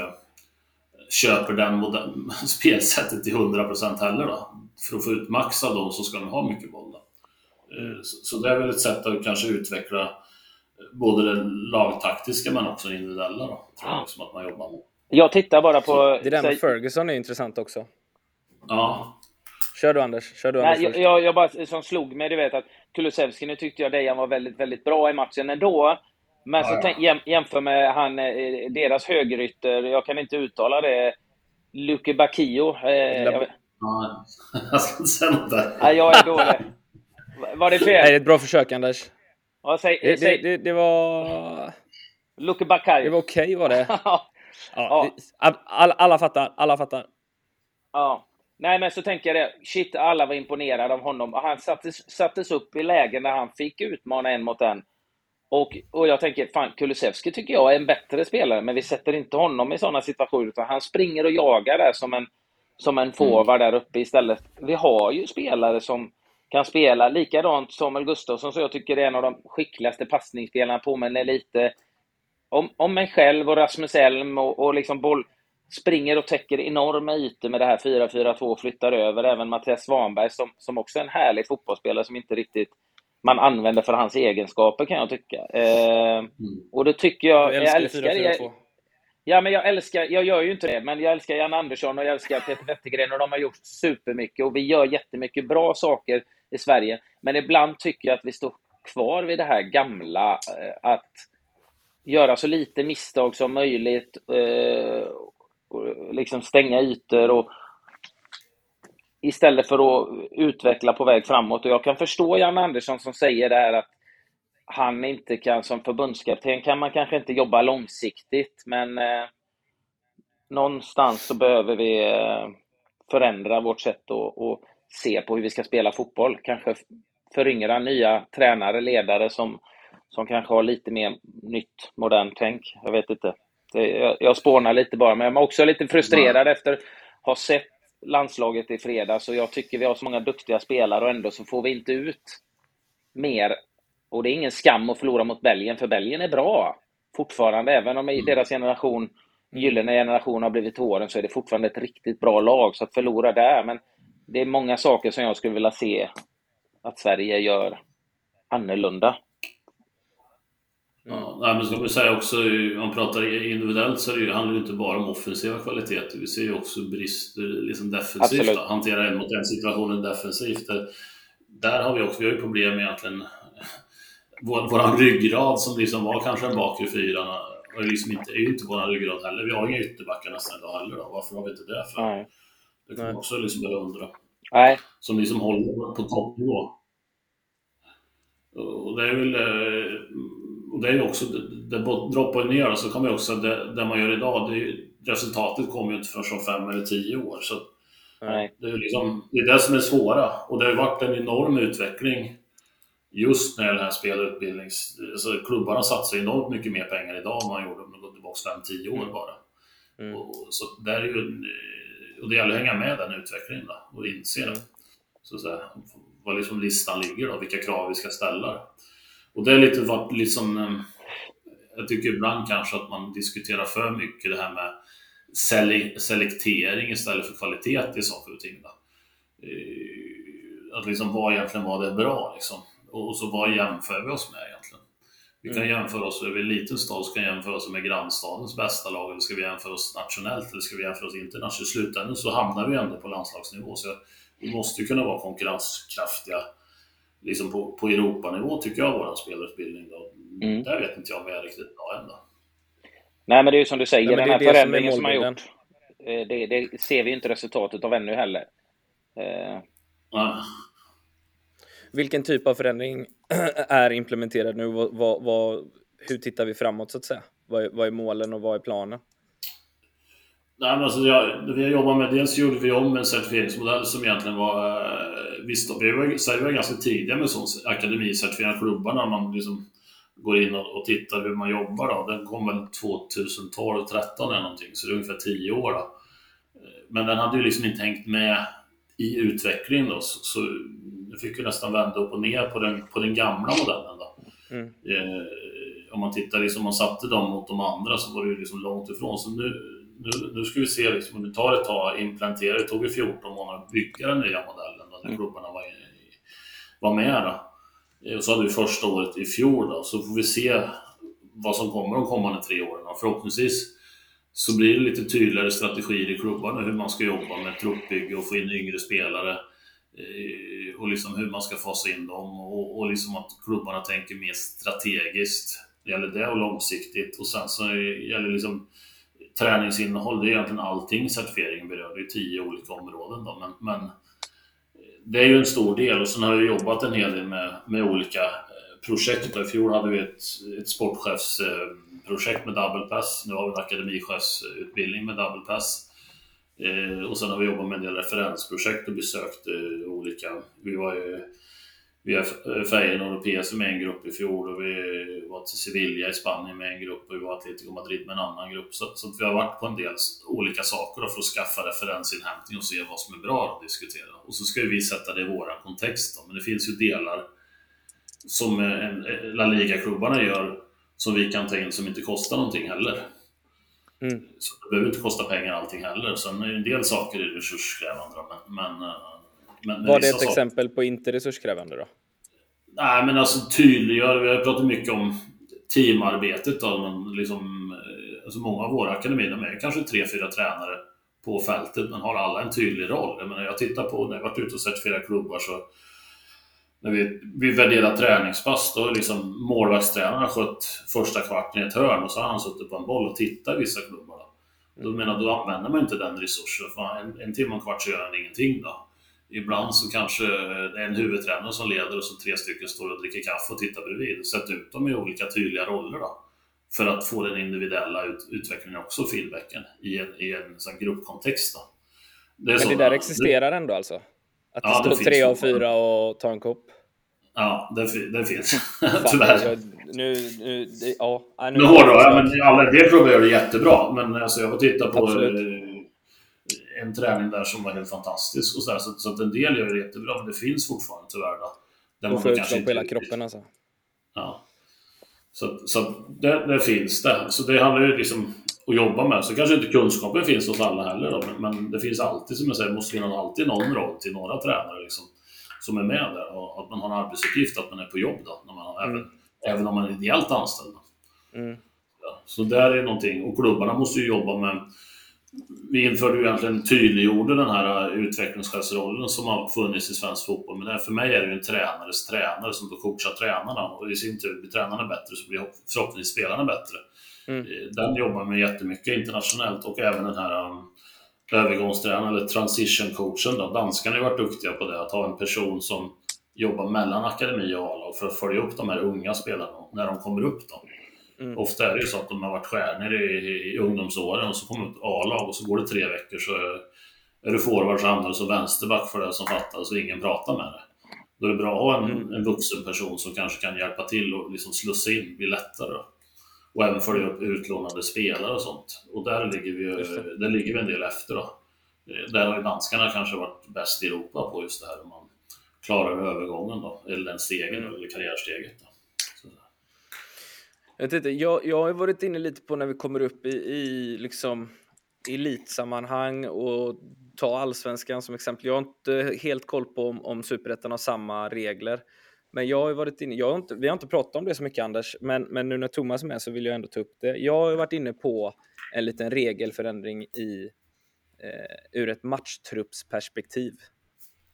köper den spelsättet till 100% heller då. För att få ut max av dem så ska de ha mycket boll. Då. Mm. Så det är väl ett sätt att kanske utveckla både det lagtaktiska men också det individuella då. Tror jag, liksom att man jobbar med. Jag tittar bara på... det där med Ferguson är intressant också. Ja. Kör du Anders. Kör du Anders Nej, jag, jag, bara som slog mig, du vet att Kulusevski, nu tyckte jag Dejan var väldigt, väldigt bra i matchen ändå. Men så tänk, jäm, jämför med han, eh, deras högerytter, jag kan inte uttala det, Luke Bacchio. Eh, jag, ja, jag ska inte säga något där. Nej, jag är dålig. Var det fel? Nej, det är ett bra försök Anders. Ja, säg, det, säg. Det, det, det, var... Luke Bacchio. Det var okej okay, var det. Ja, alla, alla fattar, alla fattar. Ja. Nej, men så tänker jag det. Shit, alla var imponerade av honom. Han sattes, sattes upp i lägen där han fick utmana en mot en. Och, och jag tänker, fan, Kulusevski tycker jag är en bättre spelare, men vi sätter inte honom i sådana situationer, utan han springer och jagar där som en, som en forward mm. där uppe istället. Vi har ju spelare som kan spela likadant Samuel Gustafsson, så jag tycker det är en av de skickligaste passningsspelarna, påminner lite om, om mig själv och Rasmus Elm och, och liksom boll... springer och täcker enorma ytor med det här 4-4-2 flyttar över. Även Mattias Svanberg som, som också är en härlig fotbollsspelare som inte riktigt man använder för hans egenskaper kan jag tycka. Eh, mm. Och då tycker jag... Jag älskar, jag älskar 4-4-2. Ja, men jag älskar, jag gör ju inte det, men jag älskar Jan Andersson och jag älskar Peter Wettergren och de har gjort supermycket och vi gör jättemycket bra saker i Sverige. Men ibland tycker jag att vi står kvar vid det här gamla, eh, att göra så lite misstag som möjligt, eh, eh, liksom stänga ytor och istället för att utveckla på väg framåt. Och jag kan förstå Jan Andersson som säger det här att han inte kan, som förbundskapten kan man kanske inte jobba långsiktigt, men eh, någonstans så behöver vi eh, förändra vårt sätt att, att se på hur vi ska spela fotboll. Kanske föryngra nya tränare, ledare som, som kanske har lite mer nytt, modernt tänk. Jag vet inte. Det, jag, jag spånar lite bara, men jag är också lite frustrerad mm. efter att ha sett landslaget i fredags och jag tycker vi har så många duktiga spelare och ändå så får vi inte ut mer. Och det är ingen skam att förlora mot Belgien, för Belgien är bra fortfarande. Även om i mm. deras generation, gyllene generation, har blivit till åren så är det fortfarande ett riktigt bra lag. Så att förlora där, men det är många saker som jag skulle vilja se att Sverige gör annorlunda. Ja, men ska man säga också, om man pratar individuellt så det, handlar det inte bara om offensiva kvaliteter. Vi ser ju också brister liksom defensivt. Då. Hantera en mot en situationen defensivt. Där, där har vi också, vi har ju problem med egentligen vår, vår ryggrad som liksom var kanske en bakre fyra och liksom inte, är ju inte vår ryggrad heller. Vi har inga ytterbackar nästan idag heller. Då. Varför har vi inte det för? Nej. Det kan man också liksom börja undra. Nej. Som liksom håller på toppnivå. Och det är väl eh, och det är ju också, det droppar ju ner, så kan man ju också, det, det man gör idag, det är, resultatet kommer ju inte förrän om fem eller tio år. Så Nej. Det, är liksom, det är det som är svåra. Och det har ju varit en enorm utveckling just när det här spelutbildnings... Alltså klubbarna satsar enormt mycket mer pengar idag än man gjorde om man går tillbaka 5-10 år mm. bara. Mm. Och, så där är ju, och det gäller att hänga med den utvecklingen då, och inse mm. så att säga, var liksom listan ligger då, vilka krav vi ska ställa. Och det är lite varit liksom, ehm, jag tycker ibland kanske att man diskuterar för mycket det här med selektering istället för kvalitet i saker och ting. Då. Eh, att liksom vad egentligen var det bra liksom? Och så vad jämför vi oss med egentligen? Vi kan mm. jämföra oss över en liten stad, så kan jämföra oss med grannstadens bästa lag, eller ska vi jämföra oss nationellt, eller ska vi jämföra oss internationellt? I slutändan så hamnar vi ändå på landslagsnivå, så vi måste ju kunna vara konkurrenskraftiga liksom på, på Europanivå tycker jag, vår spelarutbildning. Då. Mm. Där vet inte jag om jag är riktigt bra än. Nej, men det är ju som du säger, Nej, den här förändringen som, som har gjort, eh, det, det, ser vi inte resultatet av ännu heller. Eh. Vilken typ av förändring är implementerad nu? Vad, vad, hur tittar vi framåt så att säga? Vad är, vad är målen och vad är planen? Nej, men alltså, jag, vi har jobbat med, dels gjorde vi om en certifieringsmodell som egentligen var... Eh, Visst, vi var, Sverige var ganska tidiga med sån akademicertifiering klubbarna. Man liksom går in och, och tittar hur man jobbar. Då. Den kom väl 2012, 13 eller någonting, så det är ungefär 10 år. Då. Eh, men den hade ju liksom inte hängt med i utvecklingen då, så, så nu fick vi nästan vända upp och ner på den, på den gamla modellen. Då. Mm. Eh, om man tittar, liksom, man satte dem mot de andra så var det ju liksom långt ifrån. Så nu, nu, nu ska vi se, liksom, om det tar ett tag implementera, det tog ju 14 månader att bygga den nya modellen då, när mm. klubbarna var, var med. Då. Eh, och så hade vi första året i fjol då, så får vi se vad som kommer de kommande tre åren. Och förhoppningsvis så blir det lite tydligare strategier i klubbarna hur man ska jobba med truppbygge och få in yngre spelare Eh, och liksom hur man ska fasa in dem och, och liksom att klubbarna tänker mer strategiskt. Det gäller det och långsiktigt och sen så gäller det liksom träningsinnehåll, det är egentligen allting certifieringen berör. Det är tio olika områden då, men, men eh, det är ju en stor del och sen har jag jobbat en hel del med, med olika eh, projekt. I fjol hade vi ett, ett sportchefsprojekt med double pass. Nu har vi en akademichefsutbildning med double pass. Eh, och sen har vi jobbat med en del referensprojekt och besökt eh, olika. Vi var ju vi har Feyenoord och PSV med en grupp i fjol och vi var till Sevilla i Spanien med en grupp och vi var till Atletico Madrid med en annan grupp. Så, så vi har varit på en del olika saker för att skaffa referensinhämtning och se vad som är bra att diskutera. Och så ska vi sätta det i vår kontext. Då. Men det finns ju delar som eh, en, eh, La Liga-klubbarna gör som vi kan ta in som inte kostar någonting heller. Mm. Så det behöver inte kosta pengar allting heller. Sen är en del saker är resurskrävande. Men, men, eh, men Var det ett saker... exempel på inte resurskrävande då? Nej, men alltså tydliggör. Vi har pratat mycket om teamarbetet. Då, men liksom, eh, alltså många av våra akademier, de är kanske tre, fyra tränare på fältet, men har alla en tydlig roll. Jag, menar, jag tittar på, när jag varit ute och sett flera klubbar, så när vi, vi värderar träningspass, då liksom målvaktstränaren skött första kvarten i ett hörn och så har han suttit på en boll och tittat i vissa klubbar. Då, då, menar, då använder man inte den resursen. För en, en timme och en kvart så gör han ingenting. Då. Ibland så kanske det är en huvudtränare som leder och så tre stycken står och dricker kaffe och tittar bredvid. Sätt ut dem i olika tydliga roller då. För att få den individuella ut, utvecklingen också, feedbacken, i en, i en sån gruppkontext. Då. Det Men det där existerar ändå alltså? Att det ja, står tre av fyra och tar en kopp? Ja, det, det finns. Tyvärr. Jag, nu, nu, det, ja, nu, nu hårdrar jag, men alla del klubbar gör det jättebra. Men alltså, jag får titta på Absolut en träning där som var helt fantastisk. Och så, där, så, så att en del gör det jättebra, men det finns fortfarande tyvärr. Då, där man kanske inte... på hela kroppen alltså. Ja. Så, så det, det, finns det. Så det handlar ju liksom att jobba med. Så kanske inte kunskapen finns hos alla heller då, men, men det finns alltid, som jag säger, måste finnas alltid någon roll till några tränare liksom, som är med där. Och att man har en arbetsuppgift, att man är på jobb då, när man, mm. även, även om man är ideellt anställd. Mm. Ja, så där är någonting. Och klubbarna måste ju jobba med vi införde ju egentligen tydliggjorde den här utvecklingschefsrollen som har funnits i svensk fotboll. Men för mig är det ju en tränares tränare som då coachar tränarna och i sin tur blir tränarna bättre så blir förhoppningsvis spelarna bättre. Mm. Den jobbar man jättemycket internationellt och även den här um, övergångstränaren eller transition coachen. Då. Danskarna har varit duktiga på det, att ha en person som jobbar mellan akademi och A-lag för att följa upp de här unga spelarna när de kommer upp. Då. Mm. Ofta är det ju så att de har varit stjärnor i, i ungdomsåren och så kommer ett A-lag och så går det tre veckor så är du forward så hamnar du som vänsterback för det som fattas och ingen pratar med dig. Då är det bra att ha en, mm. en vuxen person som kanske kan hjälpa till och liksom slussa in, blir lättare. Och även följa upp utlånade spelare och sånt. Och där ligger vi, där ligger vi en del efter. Då. Där har ju danskarna kanske varit bäst i Europa på just det här, om man klarar övergången då, eller den stegen, mm. eller karriärsteget. Då. Jag, inte, jag, jag har varit inne lite på när vi kommer upp i, i liksom elitsammanhang och ta allsvenskan som exempel. Jag har inte helt koll på om, om superettan har samma regler. Men jag har varit inne, jag har inte, vi har inte pratat om det så mycket Anders, men, men nu när Thomas är med så vill jag ändå ta upp det. Jag har varit inne på en liten regelförändring i, eh, ur ett matchtruppsperspektiv.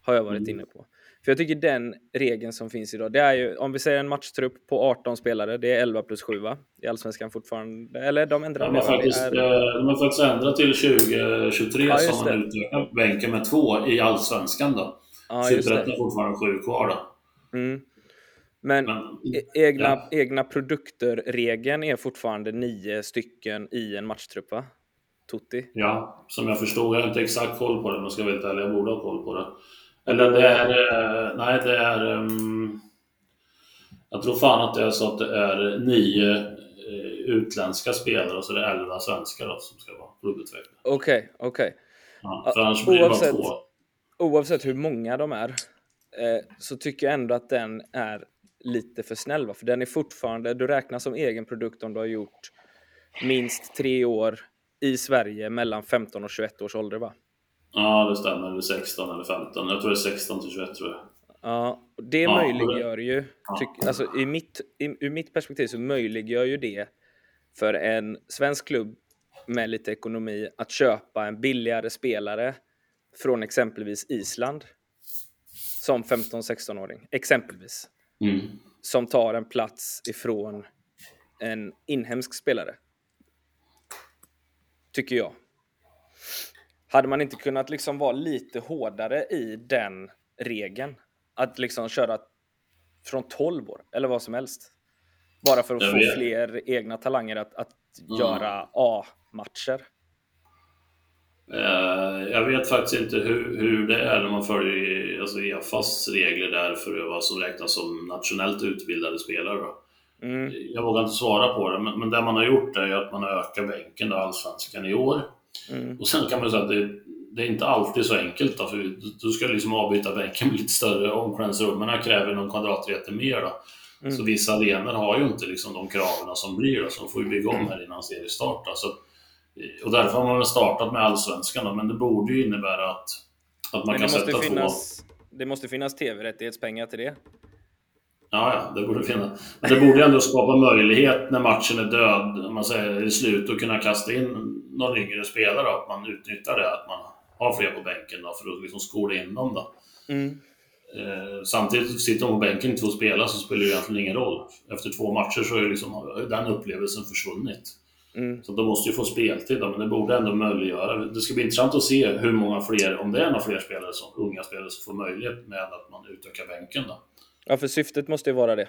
Har jag varit mm. inne på. För jag tycker den regeln som finns idag, det är ju om vi säger en matchtrupp på 18 spelare, det är 11 plus 7 va? I Allsvenskan fortfarande, eller de ändrar de har faktiskt, är... Eh, de har faktiskt ändrat till 2023 ja, som man utökar bänken med två i Allsvenskan då. Ja, Superettan är fortfarande sju kvar då. Mm. Men, Men e- egna, ja. egna produkter-regeln är fortfarande nio stycken i en matchtrupp va? Tutti? Ja, som jag förstod. Jag har inte exakt koll på det, men ska vara helt ärlig, jag borde ha koll på det. Eller det är... Eh, nej, det är... Um, jag tror fan att det är så att det är nio uh, utländska spelare och så är det elva svenskar då, som ska vara klubbutvecklare. Okej, okay, okej. Okay. Ja, för annars blir det bara två. Oavsett hur många de är eh, så tycker jag ändå att den är lite för snäll. Va? För den är fortfarande, du räknas som egen produkt om du har gjort minst tre år i Sverige mellan 15 och 21 års ålder va? Ja, det stämmer. Eller 16 eller 15. Jag tror det är 16 till 21 tror jag. Ja, det ja, möjliggör ju, tyck, alltså i mitt, i, ur mitt perspektiv så möjliggör ju det för en svensk klubb med lite ekonomi att köpa en billigare spelare från exempelvis Island som 15-16-åring, exempelvis. Mm. Som tar en plats ifrån en inhemsk spelare. Tycker jag. Hade man inte kunnat liksom vara lite hårdare i den regeln? Att liksom köra från 12 år eller vad som helst. Bara för att få fler egna talanger att, att mm. göra A-matcher. Uh, jag vet faktiskt inte hur, hur det är när man följer alltså EFAs regler där för vad som räknas som nationellt utbildade spelare. Mm. Jag vågar inte svara på det, men, men det man har gjort är att man har ökat bänken, då, allsvenskan, i år. Mm. Och sen kan man säga att det, det, är inte alltid så enkelt. Då, för du ska liksom avbyta bänken med lite större. Omklädningsrummen kräver någon kvadratmeter mer. Då. Mm. Så vissa arenor har ju inte liksom de kraven som blir. Då, så de får ju bygga om här innan seriestart. Då. Så och därför har man väl startat med Allsvenskan men det borde ju innebära att, att man kan sätta finnas, två... Det måste finnas tv-rättighetspengar till det. Ja, ja, det borde finnas. Men det borde ändå skapa möjlighet när matchen är död, om man säger i slut, att kunna kasta in någon yngre spelare. Att man utnyttjar det, att man har fler på bänken då, för att liksom skola in dem. Då. Mm. Eh, samtidigt, sitter de på bänken inte får spela så spelar det egentligen ingen roll. Efter två matcher så är liksom, den upplevelsen försvunnit. Mm. Så de måste ju få speltid, men det borde ändå möjliggöra. Det ska bli intressant att se hur många fler, om det är några fler spelare som, unga spelare som får möjlighet med att man utökar bänken. Då. Ja, för syftet måste ju vara det.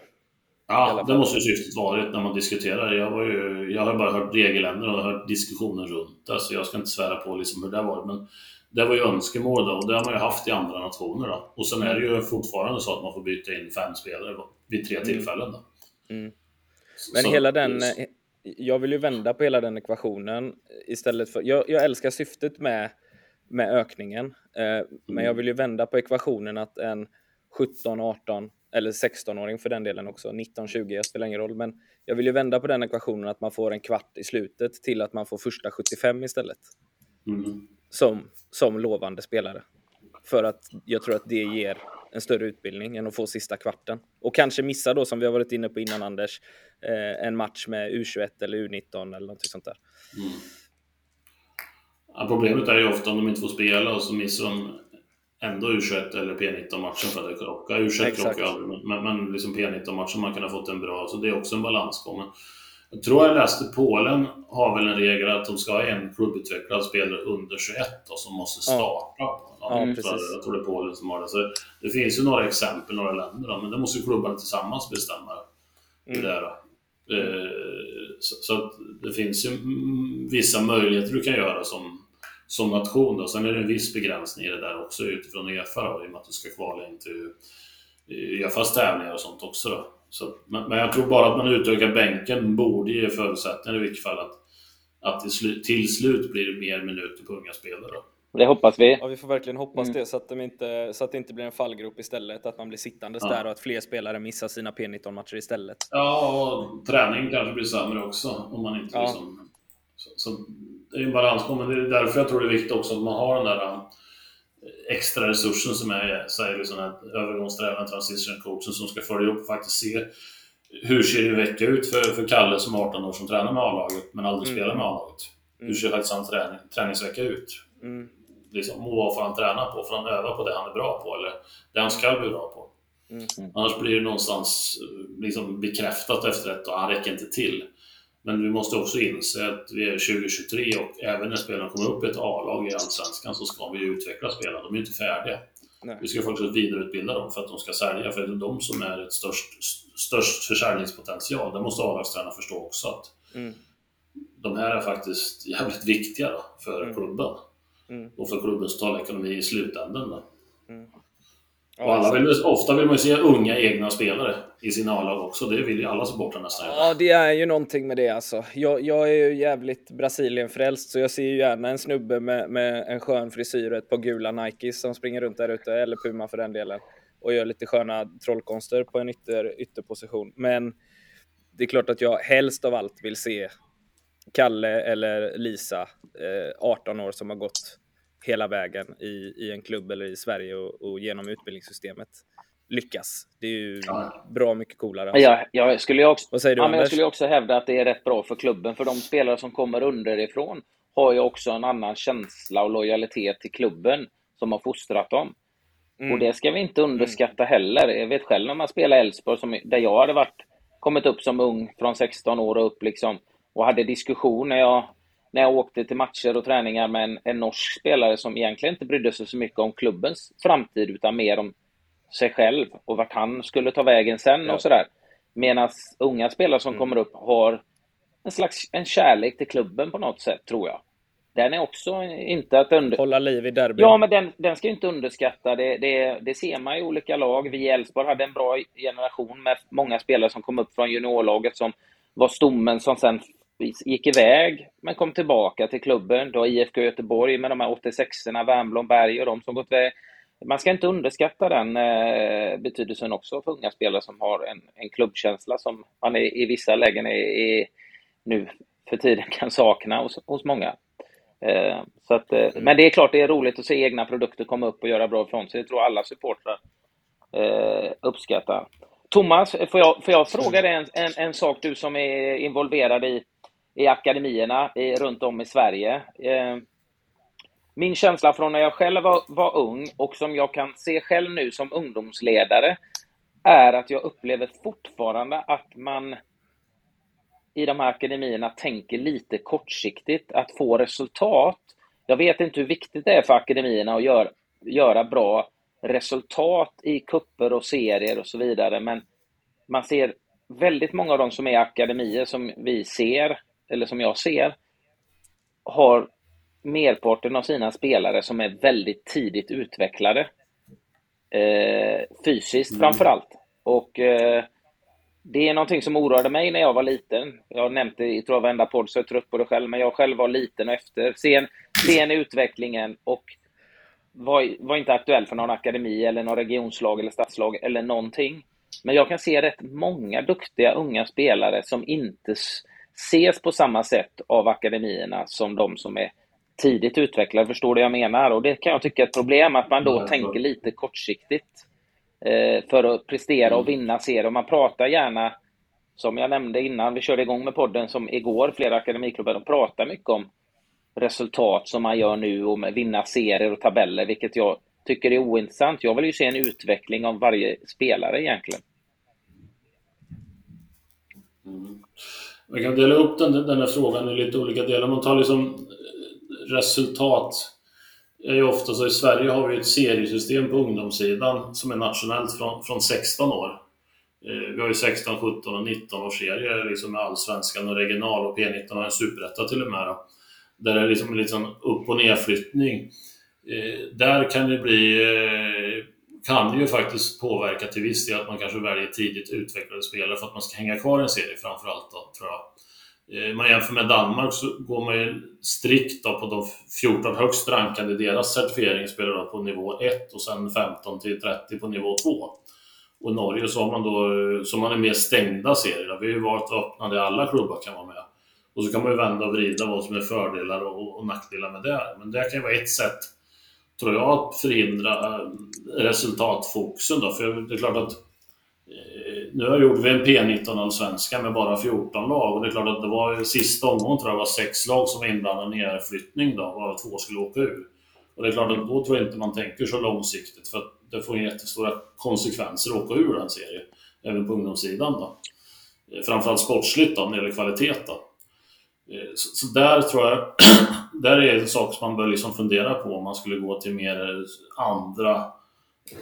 Ja, det måste ju syftet varit när man diskuterar. Jag, var ju, jag har bara hört regeländringar och hört diskussioner runt det, så jag ska inte svära på liksom hur det var. Men det var ju önskemål då, och det har man ju haft i andra nationer. Då. Och sen är det ju fortfarande så att man får byta in fem spelare vid tre mm. tillfällen. Då. Mm. Men så, hela den... Jag vill ju vända på hela den ekvationen istället för... Jag, jag älskar syftet med, med ökningen, eh, mm. men jag vill ju vända på ekvationen att en 17, 18 eller 16-åring för den delen också, 19, 20, spelar ingen roll, men jag vill ju vända på den ekvationen att man får en kvart i slutet till att man får första 75 istället. Mm. Som, som lovande spelare. För att jag tror att det ger en större utbildning än att få sista kvarten. Och kanske missa då, som vi har varit inne på innan Anders, eh, en match med U21 eller U19 eller något sånt där. Mm. Ja, problemet är ju ofta om de inte får spela och så missar de ändå U21 eller P19-matchen för att det krockar. U21 krockar aldrig, men, men liksom P19-matchen man kan ha fått en bra, så det är också en balansgång. Jag tror jag läste Polen har väl en regel att de ska ha en klubbutvecklad spelare under 21 då, som måste starta. Ja. Ja, mm, jag tror det är Polen som har det. Så det finns ju några exempel, några länder, då, men det måste ju klubbarna tillsammans bestämma. Mm. Det där, eh, så, så det finns ju vissa möjligheter du kan göra som som nation. Då. Sen är det en viss begränsning i det där också utifrån Uefa då, i och med att du ska kvala in till Uefas tävlingar och sånt också. Då. Så, men, men, jag tror bara att man utökar bänken borde ge förutsättningar i vilket fall att, att till, slu, till slut blir det mer minuter på unga spelare. Då. Det hoppas vi. Ja, vi får verkligen hoppas mm. det så att, de inte, så att det inte blir en fallgrop istället, att man blir sittandes ja. där och att fler spelare missar sina P19-matcher istället. Ja, och träning kanske blir sämre också om man inte ja. liksom... Så, så det är en balansgång, men det är därför jag tror det är viktigt också att man har den där äh, extra resursen som är säger liksom övergångstränaren, transition coachen som ska följa upp och faktiskt se hur ser en vecka ut för, för Kalle som 18 år som tränar med A-laget men aldrig mm. spelar med A-laget? Mm. Hur ser faktiskt hans träning, träningsvecka ut? Mm. Liksom, och vad får han träna på? Får han öva på det han är bra på eller det han ska bli bra på? Mm. Annars blir det någonstans liksom bekräftat efter ett och han räcker inte till. Men vi måste också inse att vi är 2023 och även när spelarna kommer upp i ett A-lag i Allsvenskan så ska vi utveckla spelarna. De är inte färdiga. Nej. Vi ska faktiskt vidareutbilda dem för att de ska sälja, för det är de som är ett störst, störst försäljningspotential. Det måste A-lagstränarna förstå också. Att mm. De här är faktiskt jävligt viktiga då, för mm. klubben. Mm. Och för klubbens totala ekonomi i slutändan. Då. Mm. Och alla vill, ofta vill man ju se unga egna spelare i sina A-lag också. Det vill ju alla supportrar nästan Ja, det är ju någonting med det alltså. Jag, jag är ju jävligt Brasilien-frälst så jag ser ju gärna en snubbe med, med en skön frisyr och ett par gula Nikes som springer runt där ute, eller Puma för den delen, och gör lite sköna trollkonster på en ytter, ytterposition. Men det är klart att jag helst av allt vill se Kalle eller Lisa, eh, 18 år, som har gått hela vägen i, i en klubb eller i Sverige och, och genom utbildningssystemet lyckas. Det är ju ja. bra mycket coolare. Alltså. Ja, jag skulle också, Vad säger du, ja, men Jag skulle också hävda att det är rätt bra för klubben, för de spelare som kommer underifrån har ju också en annan känsla och lojalitet till klubben som har fostrat dem. Mm. Och det ska vi inte underskatta mm. heller. Jag vet själv när man spelar Elfsborg, där jag hade varit, kommit upp som ung från 16 år och upp liksom, och hade diskussion när jag när jag åkte till matcher och träningar med en, en norsk spelare som egentligen inte brydde sig så mycket om klubbens framtid utan mer om sig själv och vart han skulle ta vägen sen och sådär. Medan unga spelare som mm. kommer upp har en slags en kärlek till klubben på något sätt, tror jag. Den är också inte att under... Hålla liv i derby. Ja, men den, den ska inte underskatta. Det, det, det ser man i olika lag. Vi i Elfsborg hade en bra generation med många spelare som kom upp från juniorlaget som var stommen som sen gick iväg men kom tillbaka till klubben. Då IFK Göteborg med de här 86orna, Wernbloom, Berg och de som gått iväg. Man ska inte underskatta den eh, betydelsen också för unga spelare som har en, en klubbkänsla som man i, i vissa lägen är, är, nu för tiden kan sakna hos, hos många. Eh, så att, eh, men det är klart det är roligt att se egna produkter komma upp och göra bra ifrån sig. Det tror alla supportrar eh, uppskattar. Thomas, får jag, får jag fråga dig en, en, en, sak, du som är involverad i, i akademierna i, runt om i Sverige. Eh, min känsla från när jag själv var, var ung och som jag kan se själv nu som ungdomsledare är att jag upplever fortfarande att man i de här akademierna tänker lite kortsiktigt, att få resultat. Jag vet inte hur viktigt det är för akademierna att gör, göra bra resultat i kupper och serier och så vidare, men man ser väldigt många av de som är akademier som vi ser, eller som jag ser, har merparten av sina spelare som är väldigt tidigt utvecklade. Eh, fysiskt mm. framför allt. Och eh, det är någonting som oroade mig när jag var liten. Jag har nämnt det i tror jag varenda podd, så jag är trött på det själv. Men jag själv var liten och efter. Sen, sen i utvecklingen och var, var inte aktuell för någon akademi eller någon regionslag eller stadslag eller någonting. Men jag kan se rätt många duktiga unga spelare som inte ses på samma sätt av akademierna som de som är tidigt utvecklade. Förstår du vad jag menar? Och det kan jag tycka är ett problem, att man då ja, tänker lite kortsiktigt eh, för att prestera och mm. vinna serier. Man pratar gärna, som jag nämnde innan vi körde igång med podden, som igår, flera akademiklubbar, de pratar mycket om resultat som man gör nu och vinna serier och tabeller, vilket jag tycker är ointressant. Jag vill ju se en utveckling av varje spelare egentligen. Mm. Man kan dela upp den, den här frågan i lite olika delar. Man tar liksom eh, resultat är ju ofta så i Sverige har vi ett seriesystem på ungdomssidan som är nationellt från, från 16 år. Eh, vi har ju 16, 17 och 19 års serier liksom med allsvenskan och regional och P19 har en superetta till och med. Då. Där det är liksom en liten upp och nedflyttning. Eh, där kan det bli, kan ju faktiskt påverka till viss del att man kanske väljer tidigt utvecklade spelare för att man ska hänga kvar i en serie framförallt då, tror jag. Eh, man jämför med Danmark så går man ju strikt på de 14 högst rankade. Deras certifiering spelar på nivå 1 och sen 15 till 30 på nivå 2. Och i Norge så har man då, eh, så man är mer stängda serier. Vi har ju varit öppna där alla klubbar kan vara med. Och så kan man ju vända och vrida vad som är fördelar och, och nackdelar med det. Men det kan ju vara ett sätt, tror jag, att förhindra eh, resultatfokusen då. För det är klart att eh, nu gjorde vi en P19 av svenska med bara 14 lag och det är klart att det var sista omgången tror jag var sex lag som var inblandade i nedflyttning då, varav två skulle åka ur. Och det är klart att då tror jag inte man tänker så långsiktigt för att det får jättestora konsekvenser att åka ur den serien, även på ungdomssidan då. Eh, framförallt sportsligt då, när det gäller kvalitet då. Så, så, där tror jag, där är en sak som man bör liksom fundera på om man skulle gå till mer andra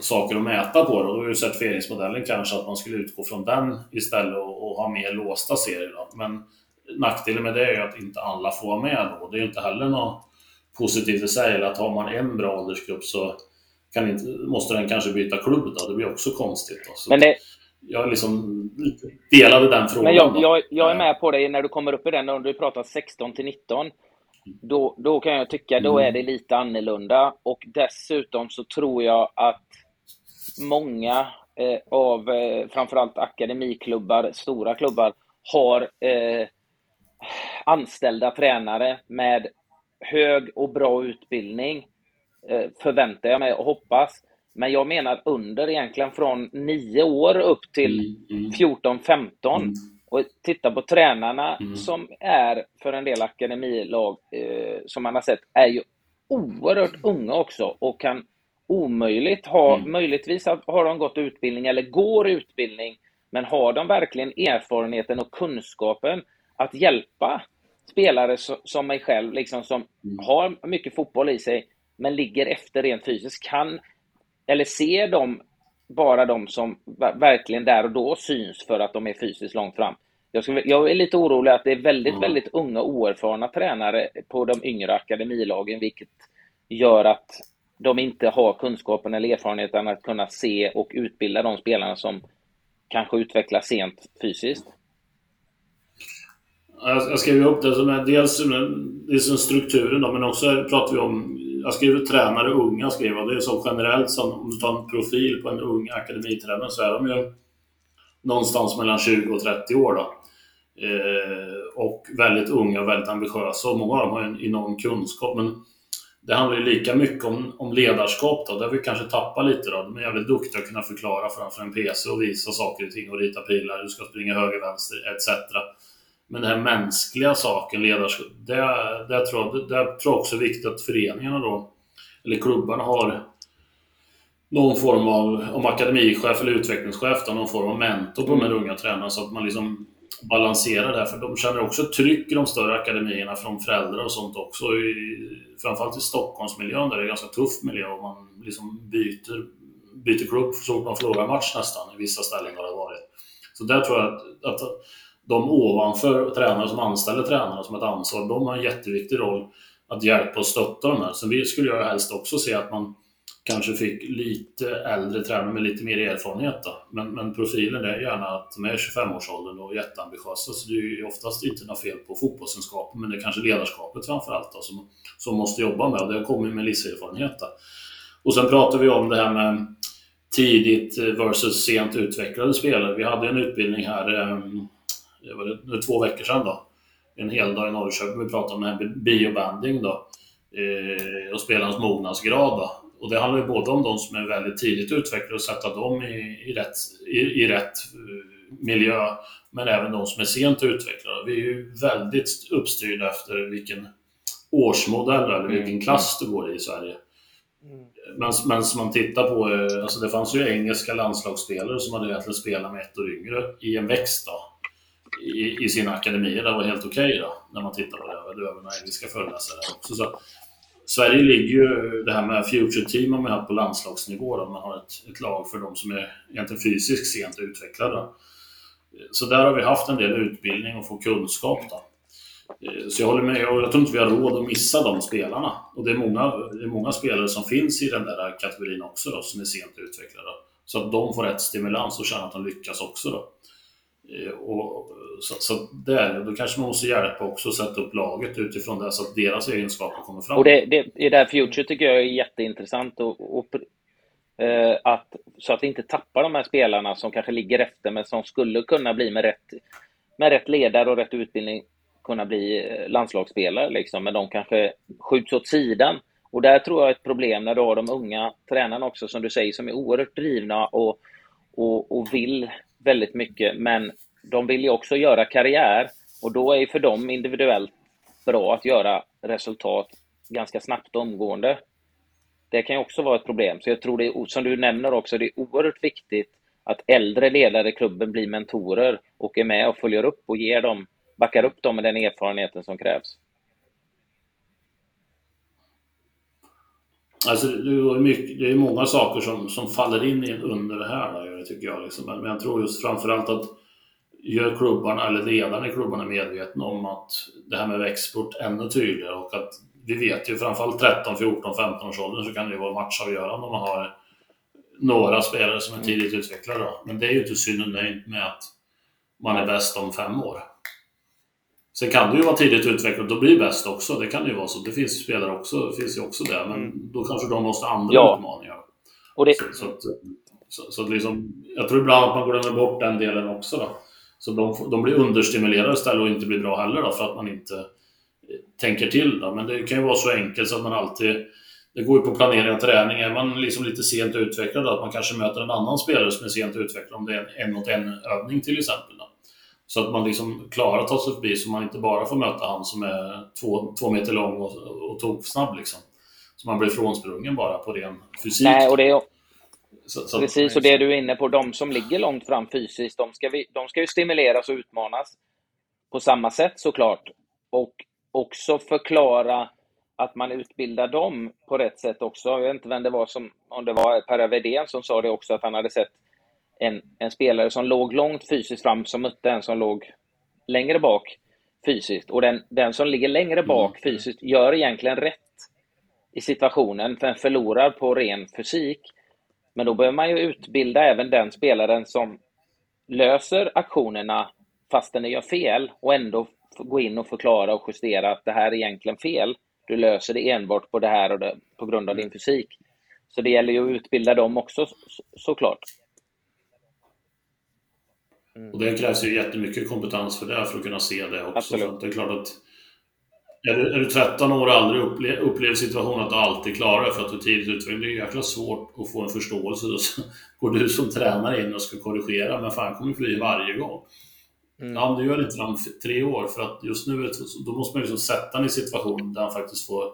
saker att mäta på. Då är ju certifieringsmodellen kanske att man skulle utgå från den istället och, och ha mer låsta serier. Då. Men nackdelen med det är ju att inte alla får vara med då. Det är ju inte heller något positivt i sig. Eller att har man en bra åldersgrupp så kan inte, måste den kanske byta klubb då. Det blir också konstigt. Då. Så men det... Jag liksom delade den frågan. Men jag, jag, jag, är med på dig när du kommer upp i den, när du pratar 16 till 19. Då, då kan jag tycka, då är det lite annorlunda. Och dessutom så tror jag att många eh, av eh, framförallt akademiklubbar, stora klubbar, har eh, anställda tränare med hög och bra utbildning, eh, förväntar jag mig och hoppas. Men jag menar under egentligen från nio år upp till 14-15. Och titta på tränarna mm. som är för en del akademilag eh, som man har sett är ju oerhört unga också och kan omöjligt ha, mm. möjligtvis har de gått utbildning eller går utbildning, men har de verkligen erfarenheten och kunskapen att hjälpa spelare som mig själv, liksom, som mm. har mycket fotboll i sig, men ligger efter rent fysiskt, kan eller ser de bara de som verkligen där och då syns för att de är fysiskt långt fram. Jag, skulle, jag är lite orolig att det är väldigt, mm. väldigt unga oerfarna tränare på de yngre akademilagen, vilket gör att de inte har kunskapen eller erfarenheten att kunna se och utbilda de spelarna som kanske utvecklas sent fysiskt. Jag skriver upp det som är dels, dels strukturen då, men också pratar vi om jag skriver tränare unga, skriver Det är så generellt som om du tar en profil på en ung akademitränare så är de ju någonstans mellan 20 och 30 år. Då. Eh, och väldigt unga och väldigt ambitiösa och många av dem har en enorm kunskap. Men det handlar ju lika mycket om, om ledarskap då, där vi kanske tappar lite då. De är jävligt duktiga att kunna förklara framför en PC och visa saker och ting och rita pilar, du ska springa höger, vänster etc. Men den här mänskliga saken, ledarskap, det, det, tror jag, det, tror jag också är viktigt att föreningarna då, eller klubbarna har någon form av, om akademichef eller utvecklingschef, då, någon form av mentor på de här unga tränarna så att man liksom balansera det, för de känner också tryck i de större akademierna från föräldrar och sånt också. I, framförallt i Stockholmsmiljön där det är ganska tuff miljö och man liksom byter, byter klubb så man förlorar match nästan. I vissa ställen har det varit. Så där tror jag att, att de ovanför tränare som anställer tränare som ett ansvar, de har en jätteviktig roll att hjälpa och stötta de här. Så vi skulle jag helst också se att man kanske fick lite äldre tränare med lite mer erfarenhet. Då. Men, men profilen är gärna att de är 25-årsåldern och jätteambitiösa. Så det är ju oftast inte något fel på fotbollskunskapen, men det är kanske ledarskapet framförallt då, som, som måste jobba med. Och det kommer med livserfarenhet. Då. Och sen pratar vi om det här med tidigt versus sent utvecklade spelare. Vi hade en utbildning här, ehm, det var två veckor sedan då, en hel dag i Norrköping. Vi pratade om det här biobanding då eh, och spelarens mognadsgrad. Då. Och det handlar ju både om de som är väldigt tidigt utvecklade och sätta dem i, i, rätt, i, i rätt eh, miljö, men även de som är sent utvecklade. Vi är ju väldigt uppstyrda efter vilken årsmodell eller vilken mm. klass du går i i Sverige. Mm. Men, men som man tittar på, eh, alltså det fanns ju engelska landslagsspelare som hade egentligen spelat med ett år yngre i en växt då, i, i sina akademier. Det var helt okej okay då, när man tittar på det. Det var engelska föreläsare också. Så Sverige ligger ju, det här med Future Team har man haft på landslagsnivå, då, man har ett, ett lag för de som är egentligen fysiskt sent utvecklade. Så där har vi haft en del utbildning och få kunskap. Då. Eh, så jag håller med, jag tror inte vi har råd att missa de spelarna. Och det är många, det är många spelare som finns i den där kategorin också då, som är sent utvecklade. Så att de får rätt stimulans och känner att de lyckas också. Då. Eh, och, så, så där, då kanske man måste hjälpa också att sätta upp laget utifrån det så att deras egenskaper kommer fram. Och det, det, det där Future tycker jag är jätteintressant och, och eh, att, så att vi inte tappar de här spelarna som kanske ligger efter men som skulle kunna bli med rätt, med rätt ledare och rätt utbildning kunna bli eh, landslagsspelare liksom, men de kanske skjuts åt sidan. Och där tror jag är ett problem när du har de unga tränarna också, som du säger, som är oerhört drivna och, och, och vill väldigt mycket, men de vill ju också göra karriär och då är för dem individuellt bra att göra resultat ganska snabbt och omgående. Det kan ju också vara ett problem. Så jag tror det är, som du nämner också, det är oerhört viktigt att äldre ledare i klubben blir mentorer och är med och följer upp och ger dem, backar upp dem med den erfarenheten som krävs. Alltså, det är, mycket, det är många saker som, som faller in under det här, då, tycker jag. Liksom. Men jag tror just framförallt att gör klubbarna, eller ledarna i klubbarna medvetna om att det här med växtsport ännu tydligare och att vi vet ju framförallt 13, 14, 15 års åldern så kan det ju vara matchavgörande om man har några spelare som är tidigt utvecklade. Men det är ju inte synonymt med att man är bäst om fem år. Sen kan det ju vara tidigt utvecklat och bli bäst också. Det kan ju vara så. Det finns spelare också, det finns ju också det. Men mm. då kanske de måste andra ja. utmaningar. Och det... så, så, att, så, så att liksom, jag tror ibland att man glömmer bort den delen också. Då. Så de, de blir understimulerade istället och inte blir bra heller då, för att man inte eh, tänker till. Då. Men det kan ju vara så enkelt så att man alltid det går ju på planering och träning. Är man liksom lite sent utvecklad, då, att man kanske möter en annan spelare som är sent utvecklad, om det är en en mot en övning till exempel. Så att man liksom klarar att ta sig förbi så man inte bara får möta han som är två, två meter lång och, och tokfsnabb. Liksom. Så man blir frånsprungen bara på ren fysik. Nej, och det är, så, så, Precis, och det du är inne på, de som ligger långt fram fysiskt, de ska, vi, de ska ju stimuleras och utmanas på samma sätt såklart. Och också förklara att man utbildar dem på rätt sätt också. Jag vet inte vem det var som, om det var Per Wedén som sa det också, att han hade sett en, en spelare som låg långt fysiskt fram som mötte en som låg längre bak fysiskt. Och den, den som ligger längre bak mm. fysiskt gör egentligen rätt i situationen, för den förlorar på ren fysik. Men då behöver man ju utbilda även den spelaren som löser aktionerna fast den gör fel och ändå gå in och förklara och justera att det här är egentligen fel. Du löser det enbart på det här och det, på grund av din fysik. Så det gäller ju att utbilda dem också så, såklart. Mm. Och det krävs ju jättemycket kompetens för det, för att kunna se det också. Absolut. det är klart att är du, är du 13 år och aldrig upplever upplev situationen att du alltid klarar det för att du tidigt utvecklar, det är jäkla svårt att få en förståelse. Då går du som tränare in och ska korrigera, men fan kommer fly varje gång. Mm. Ja, men du gör inte det om tre år, för att just nu då måste man liksom sätta den i situationen där han faktiskt får,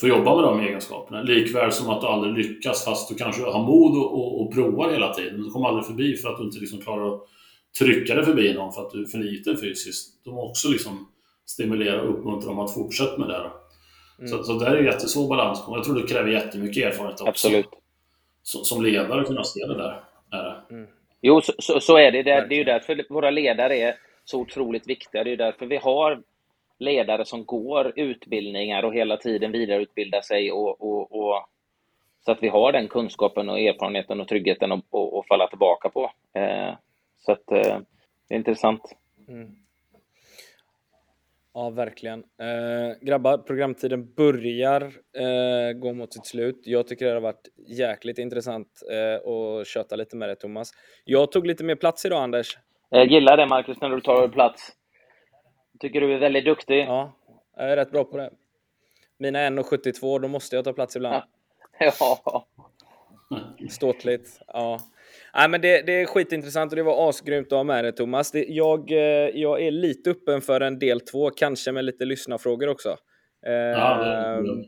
får jobba med de egenskaperna. Likväl som att du aldrig lyckas, fast du kanske har mod och, och, och provar hela tiden. Du kommer aldrig förbi för att du inte liksom klarar att trycka dig förbi någon för att du är för liten fysiskt. De också liksom stimulera och uppmuntra dem att fortsätta med det. Mm. Så, så det är en jättesvår balansgång. Jag tror det kräver jättemycket erfarenhet också. Absolut. Så, som ledare kunna se det där. Är det. Mm. Jo, så, så, så, är det. Det är, det är ju därför våra ledare är så otroligt viktiga. Det är därför vi har ledare som går utbildningar och hela tiden vidareutbildar sig och, och, och, så att vi har den kunskapen och erfarenheten och tryggheten att och, och falla tillbaka på. Så att eh, det är intressant. Mm. Ja, verkligen. Eh, grabbar, programtiden börjar eh, gå mot sitt slut. Jag tycker det har varit jäkligt intressant eh, att köta lite med dig, Thomas. Jag tog lite mer plats idag, Anders. Jag gillar det, Marcus, när du tar plats. Jag tycker du är väldigt duktig. Ja, jag är rätt bra på det. Mina 1,72, då måste jag ta plats ibland. Ja. Ståtligt. Ja. Nej, men det, det är skitintressant och det var asgrymt att ha med dig Thomas. Det, jag, eh, jag är lite öppen för en del två, kanske med lite lyssnarfrågor också. Ja, det, ehm,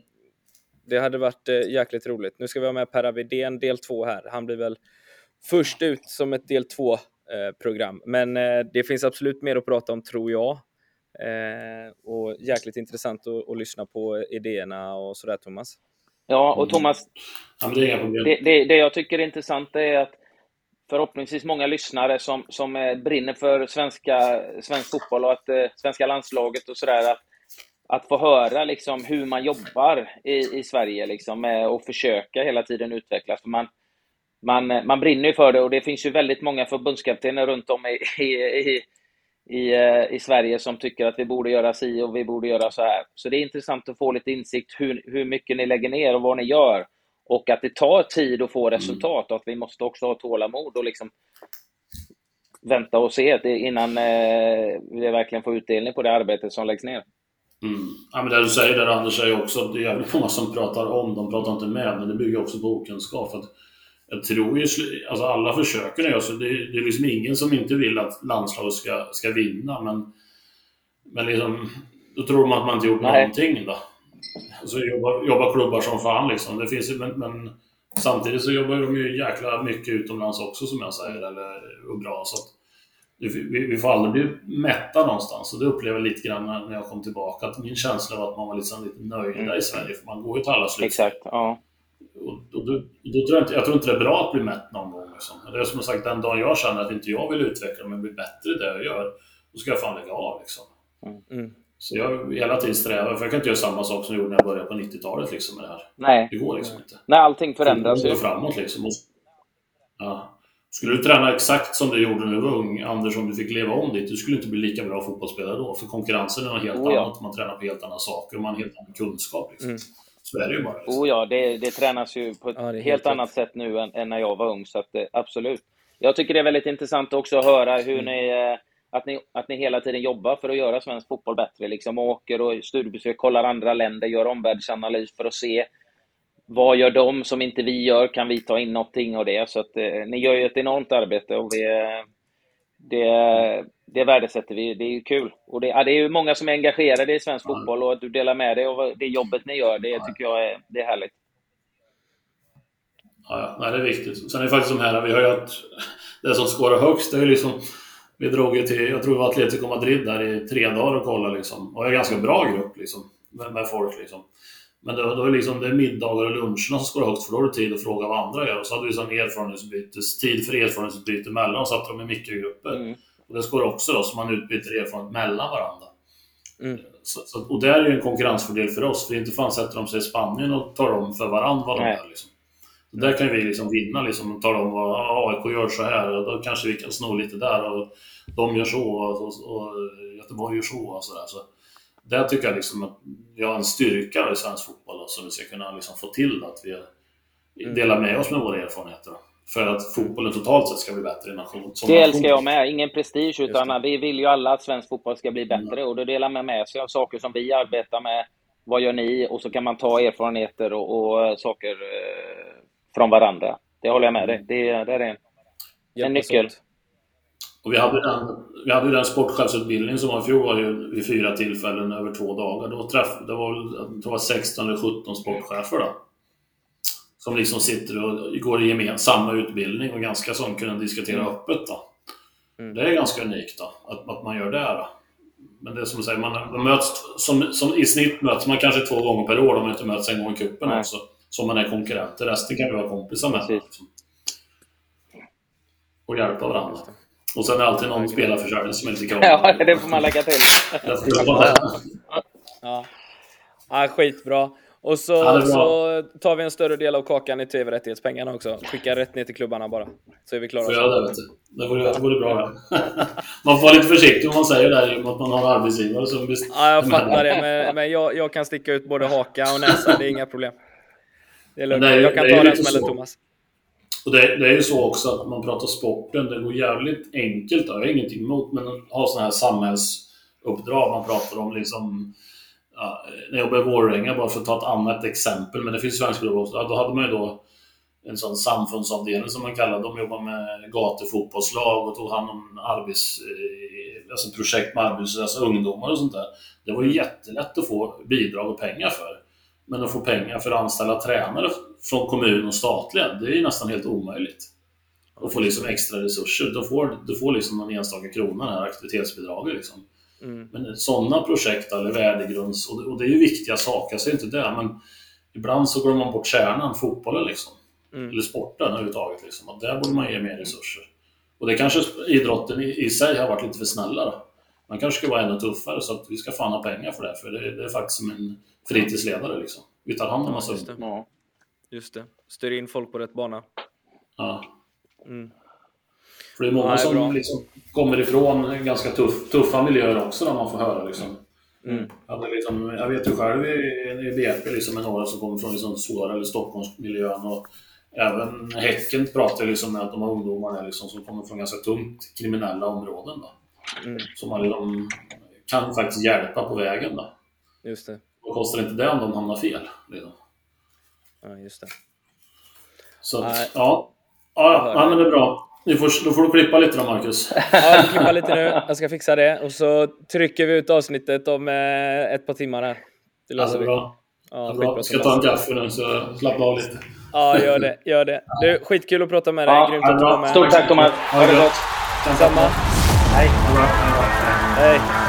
det hade varit eh, jäkligt roligt. Nu ska vi ha med Per Avidén del två här. Han blir väl först ut som ett del två eh, program, men det finns absolut mer att prata om tror jag. och jäkligt intressant att, att lyssna på idéerna och sådär Thomas. Ja, och Thomas, mm. det, det, det, jag tycker är intressant är att förhoppningsvis många lyssnare som, som eh, brinner för svenska, svensk fotboll och att, eh, svenska landslaget och sådär. Att, att få höra liksom, hur man jobbar i, i Sverige liksom, eh, och försöka hela tiden utvecklas. För man, man, eh, man brinner ju för det och det finns ju väldigt många förbundskaptener runt om i, i, i, i, i Sverige som tycker att vi borde göra si och vi borde göra så här. Så det är intressant att få lite insikt hur, hur mycket ni lägger ner och vad ni gör. Och att det tar tid att få mm. resultat och att vi måste också ha tålamod och liksom vänta och se innan eh, vi verkligen får utdelning på det arbete som läggs ner. Mm. Ja, men det du säger där Anders säger också, det är jävligt många som pratar om, de pratar inte med, men det bygger också på okunskap. Att jag tror ju, alltså alla försöker nu, alltså det, det är liksom ingen som inte vill att landslaget ska, ska vinna, men, men liksom, då tror man att man inte gjort Nej. någonting då. Så jobbar, jobbar klubbar som fan liksom. Det finns, men, men samtidigt så jobbar de ju jäkla mycket utomlands också som jag säger, eller, och bra. Så att, vi, vi får aldrig bli mätta någonstans. Och det upplever jag lite grann när jag kom tillbaka. Att min känsla var att man var liksom lite nöjda mm. i Sverige, för man går ju till alla slut. Exakt, ja. Och, och då, då, tror jag, inte, jag tror inte det är bra att bli mätt någon gång. Liksom. Det är som sagt, den dagen jag känner att inte jag vill utveckla mig och bli bättre i det jag gör, då ska jag fan lägga av. Liksom. Mm. Så jag hela tiden strävar, för jag kan inte göra samma sak som jag gjorde när jag började på 90-talet liksom med det här. Nej. Det går liksom inte. Nej, allting förändras ju. framåt liksom. Och, ja. Skulle du träna exakt som du gjorde när du var ung, Anders, om du fick leva om ditt, du skulle inte bli lika bra fotbollsspelare då. För konkurrensen är något helt oh, ja. annat, man tränar på helt andra saker och man har helt annan kunskap. Liksom. Mm. Så är det ju bara. Liksom. Oh ja, det, det tränas ju på ett ja, helt, helt annat sätt nu än, än, när jag var ung, så att, eh, absolut. Jag tycker det är väldigt intressant också att höra hur mm. ni eh, att ni, att ni hela tiden jobbar för att göra svensk fotboll bättre. Liksom åker och studiebesök, kollar andra länder, gör omvärldsanalys för att se vad gör de som inte vi gör? Kan vi ta in någonting av det? Så att eh, ni gör ju ett enormt arbete och vi, det, det värdesätter vi. Det är kul. Och det, ja, det är ju många som är engagerade i svensk fotboll och att du delar med dig av det jobbet ni gör, det tycker jag är, det är härligt. Ja, ja. det är viktigt. Sen är det faktiskt de här, vi har ju att det som skårar högst, det är liksom vi drog ju till, jag tror det var Atletico Madrid där i tre dagar och kollade liksom. Och en ganska bra grupp liksom, med, med folk liksom. Men då, då är liksom, det är middagar och luncherna som ska högt för då har du tid att fråga vad andra gör. Och så hade vi sån tid för erfarenhetsutbyte mellan, och satte de i mikrogrupper. Mm. Och det ska också då, så man utbyter erfarenhet mellan varandra. Mm. Så, så, och det är ju en konkurrensfördel för oss, för inte fan sätter de sig i Spanien och tar om för varandra vad de gör. Liksom. Där kan vi liksom vinna liksom och tala om vad AIK gör så här och då kanske vi kan sno lite där och de gör så och, och Göteborg gör så och sådär. Så där tycker jag liksom att vi har en styrka i svensk fotboll som vi ska kunna liksom få till att vi mm. delar med oss med våra erfarenheter. för att fotbollen totalt sett ska bli bättre i nation. Det älskar jag med. Ingen prestige, utan vi vill ju alla att svensk fotboll ska bli bättre. Mm. Och då delar man med sig av saker som vi arbetar med. Vad gör ni? Och så kan man ta erfarenheter och, och saker eh, från varandra. Det håller jag med dig. Det, det är en, en nyckel. Och vi hade den, vi hade den sportchefsutbildningen som var i fjol var ju vid fyra tillfällen över två dagar. Då träff, det var, det var 16 eller 17 sportchefer då. Som liksom sitter och går i samma utbildning och ganska som kunna diskutera mm. öppet då. Mm. Det är ganska unikt då, att, att man gör det. Då. Men det är som du säger, man, man möts, som, som, i snitt möts man kanske två gånger per år om man inte möts en gång i cupen också. Som man är konkurrenter. Resten kan du vara kompisar med. Liksom. Och hjälpa varandra. Och sen är det alltid någon spelarförsörjning som inte kan Ja, det får man lägga till. ja. ja, skitbra. Och så, ja, så tar vi en större del av kakan i tv-rättighetspengarna också. Skickar rätt ner till klubbarna bara. Så är vi klara. Får göra det, vet du. Det vore, det vore bra Man får vara lite försiktig om man säger det där i och med att man har arbetsgivare som bestämmer. Ja, jag fattar det. Men, men jag, jag, kan sticka ut både haka och näsa. Det är inga problem. Det är lugnt. Jag kan ta den smällen, Thomas. Och det, det, är ju så också att man pratar sporten, det går jävligt enkelt. Jag har ingenting emot, men att ha sådana här samhällsuppdrag. Man pratar om liksom ja, när jag jobbade i Våränga, bara för att ta ett annat exempel, men det finns svenska klubbar också. Ja, då hade man ju då en sån samfundsavdelning som man kallar De jobbar med gatufotbollslag och tog hand om arbets, eh, alltså projekt med arbetslösa ungdomar och sånt där. Det var ju jättelätt att få bidrag och pengar för. Men att få pengar för att anställa tränare från kommun och statliga, det är ju nästan helt omöjligt. Att få liksom extra resurser. Du får, du får liksom någon enstaka krona, det här aktivitetsbidraget. Liksom. Mm. Men sådana projekt, eller värdegrunds... Och, det är ju viktiga saker, jag säger inte det, men ibland så går man bort kärnan, fotbollen liksom. Mm. Eller sporten överhuvudtaget. Liksom. Och där borde man ge mer resurser. Och det kanske idrotten i, i sig har varit lite för snälla. Då. Man kanske ska vara ännu tuffare så att vi ska fan ha pengar för det. För det, det är faktiskt som en fritidsledare liksom. Vi tar hand om massa just det. Ja. Just det. Styr in folk på rätt bana. Ja. Mm. För det är många ja, det är som liksom kommer ifrån ganska tuff, tuffa miljöer också när man får höra. Liksom. Mm. Jag, liksom, jag vet ju själv i, i BP liksom, med några som kommer från liksom, Solare eller Stockholmsmiljön. Och även Häcken pratar liksom med att de har ungdomar liksom, som kommer från ganska tungt kriminella områden. Då. Mm. Som man liksom, kan faktiskt hjälpa på vägen. Då. Just det. Vad kostar inte det om de hamnar fel? Liksom. Ja, just det. Så att, ja. Ja, ja, men det är bra. Nu får, då får du klippa lite då, Marcus. Ja, jag klippa lite nu. Jag ska fixa det. Och så trycker vi ut avsnittet om eh, ett par timmar här. Det löser ja, det är bra. vi. Ja, bra. Jag ska ta en kaffe nu, så slappna av lite. Ja, gör det. Gör det. Du, skitkul att prata med dig. Ja, Grymt att du var med. Stort tack, Thomas. Ha det gott. Detsamma. Đây. Đây.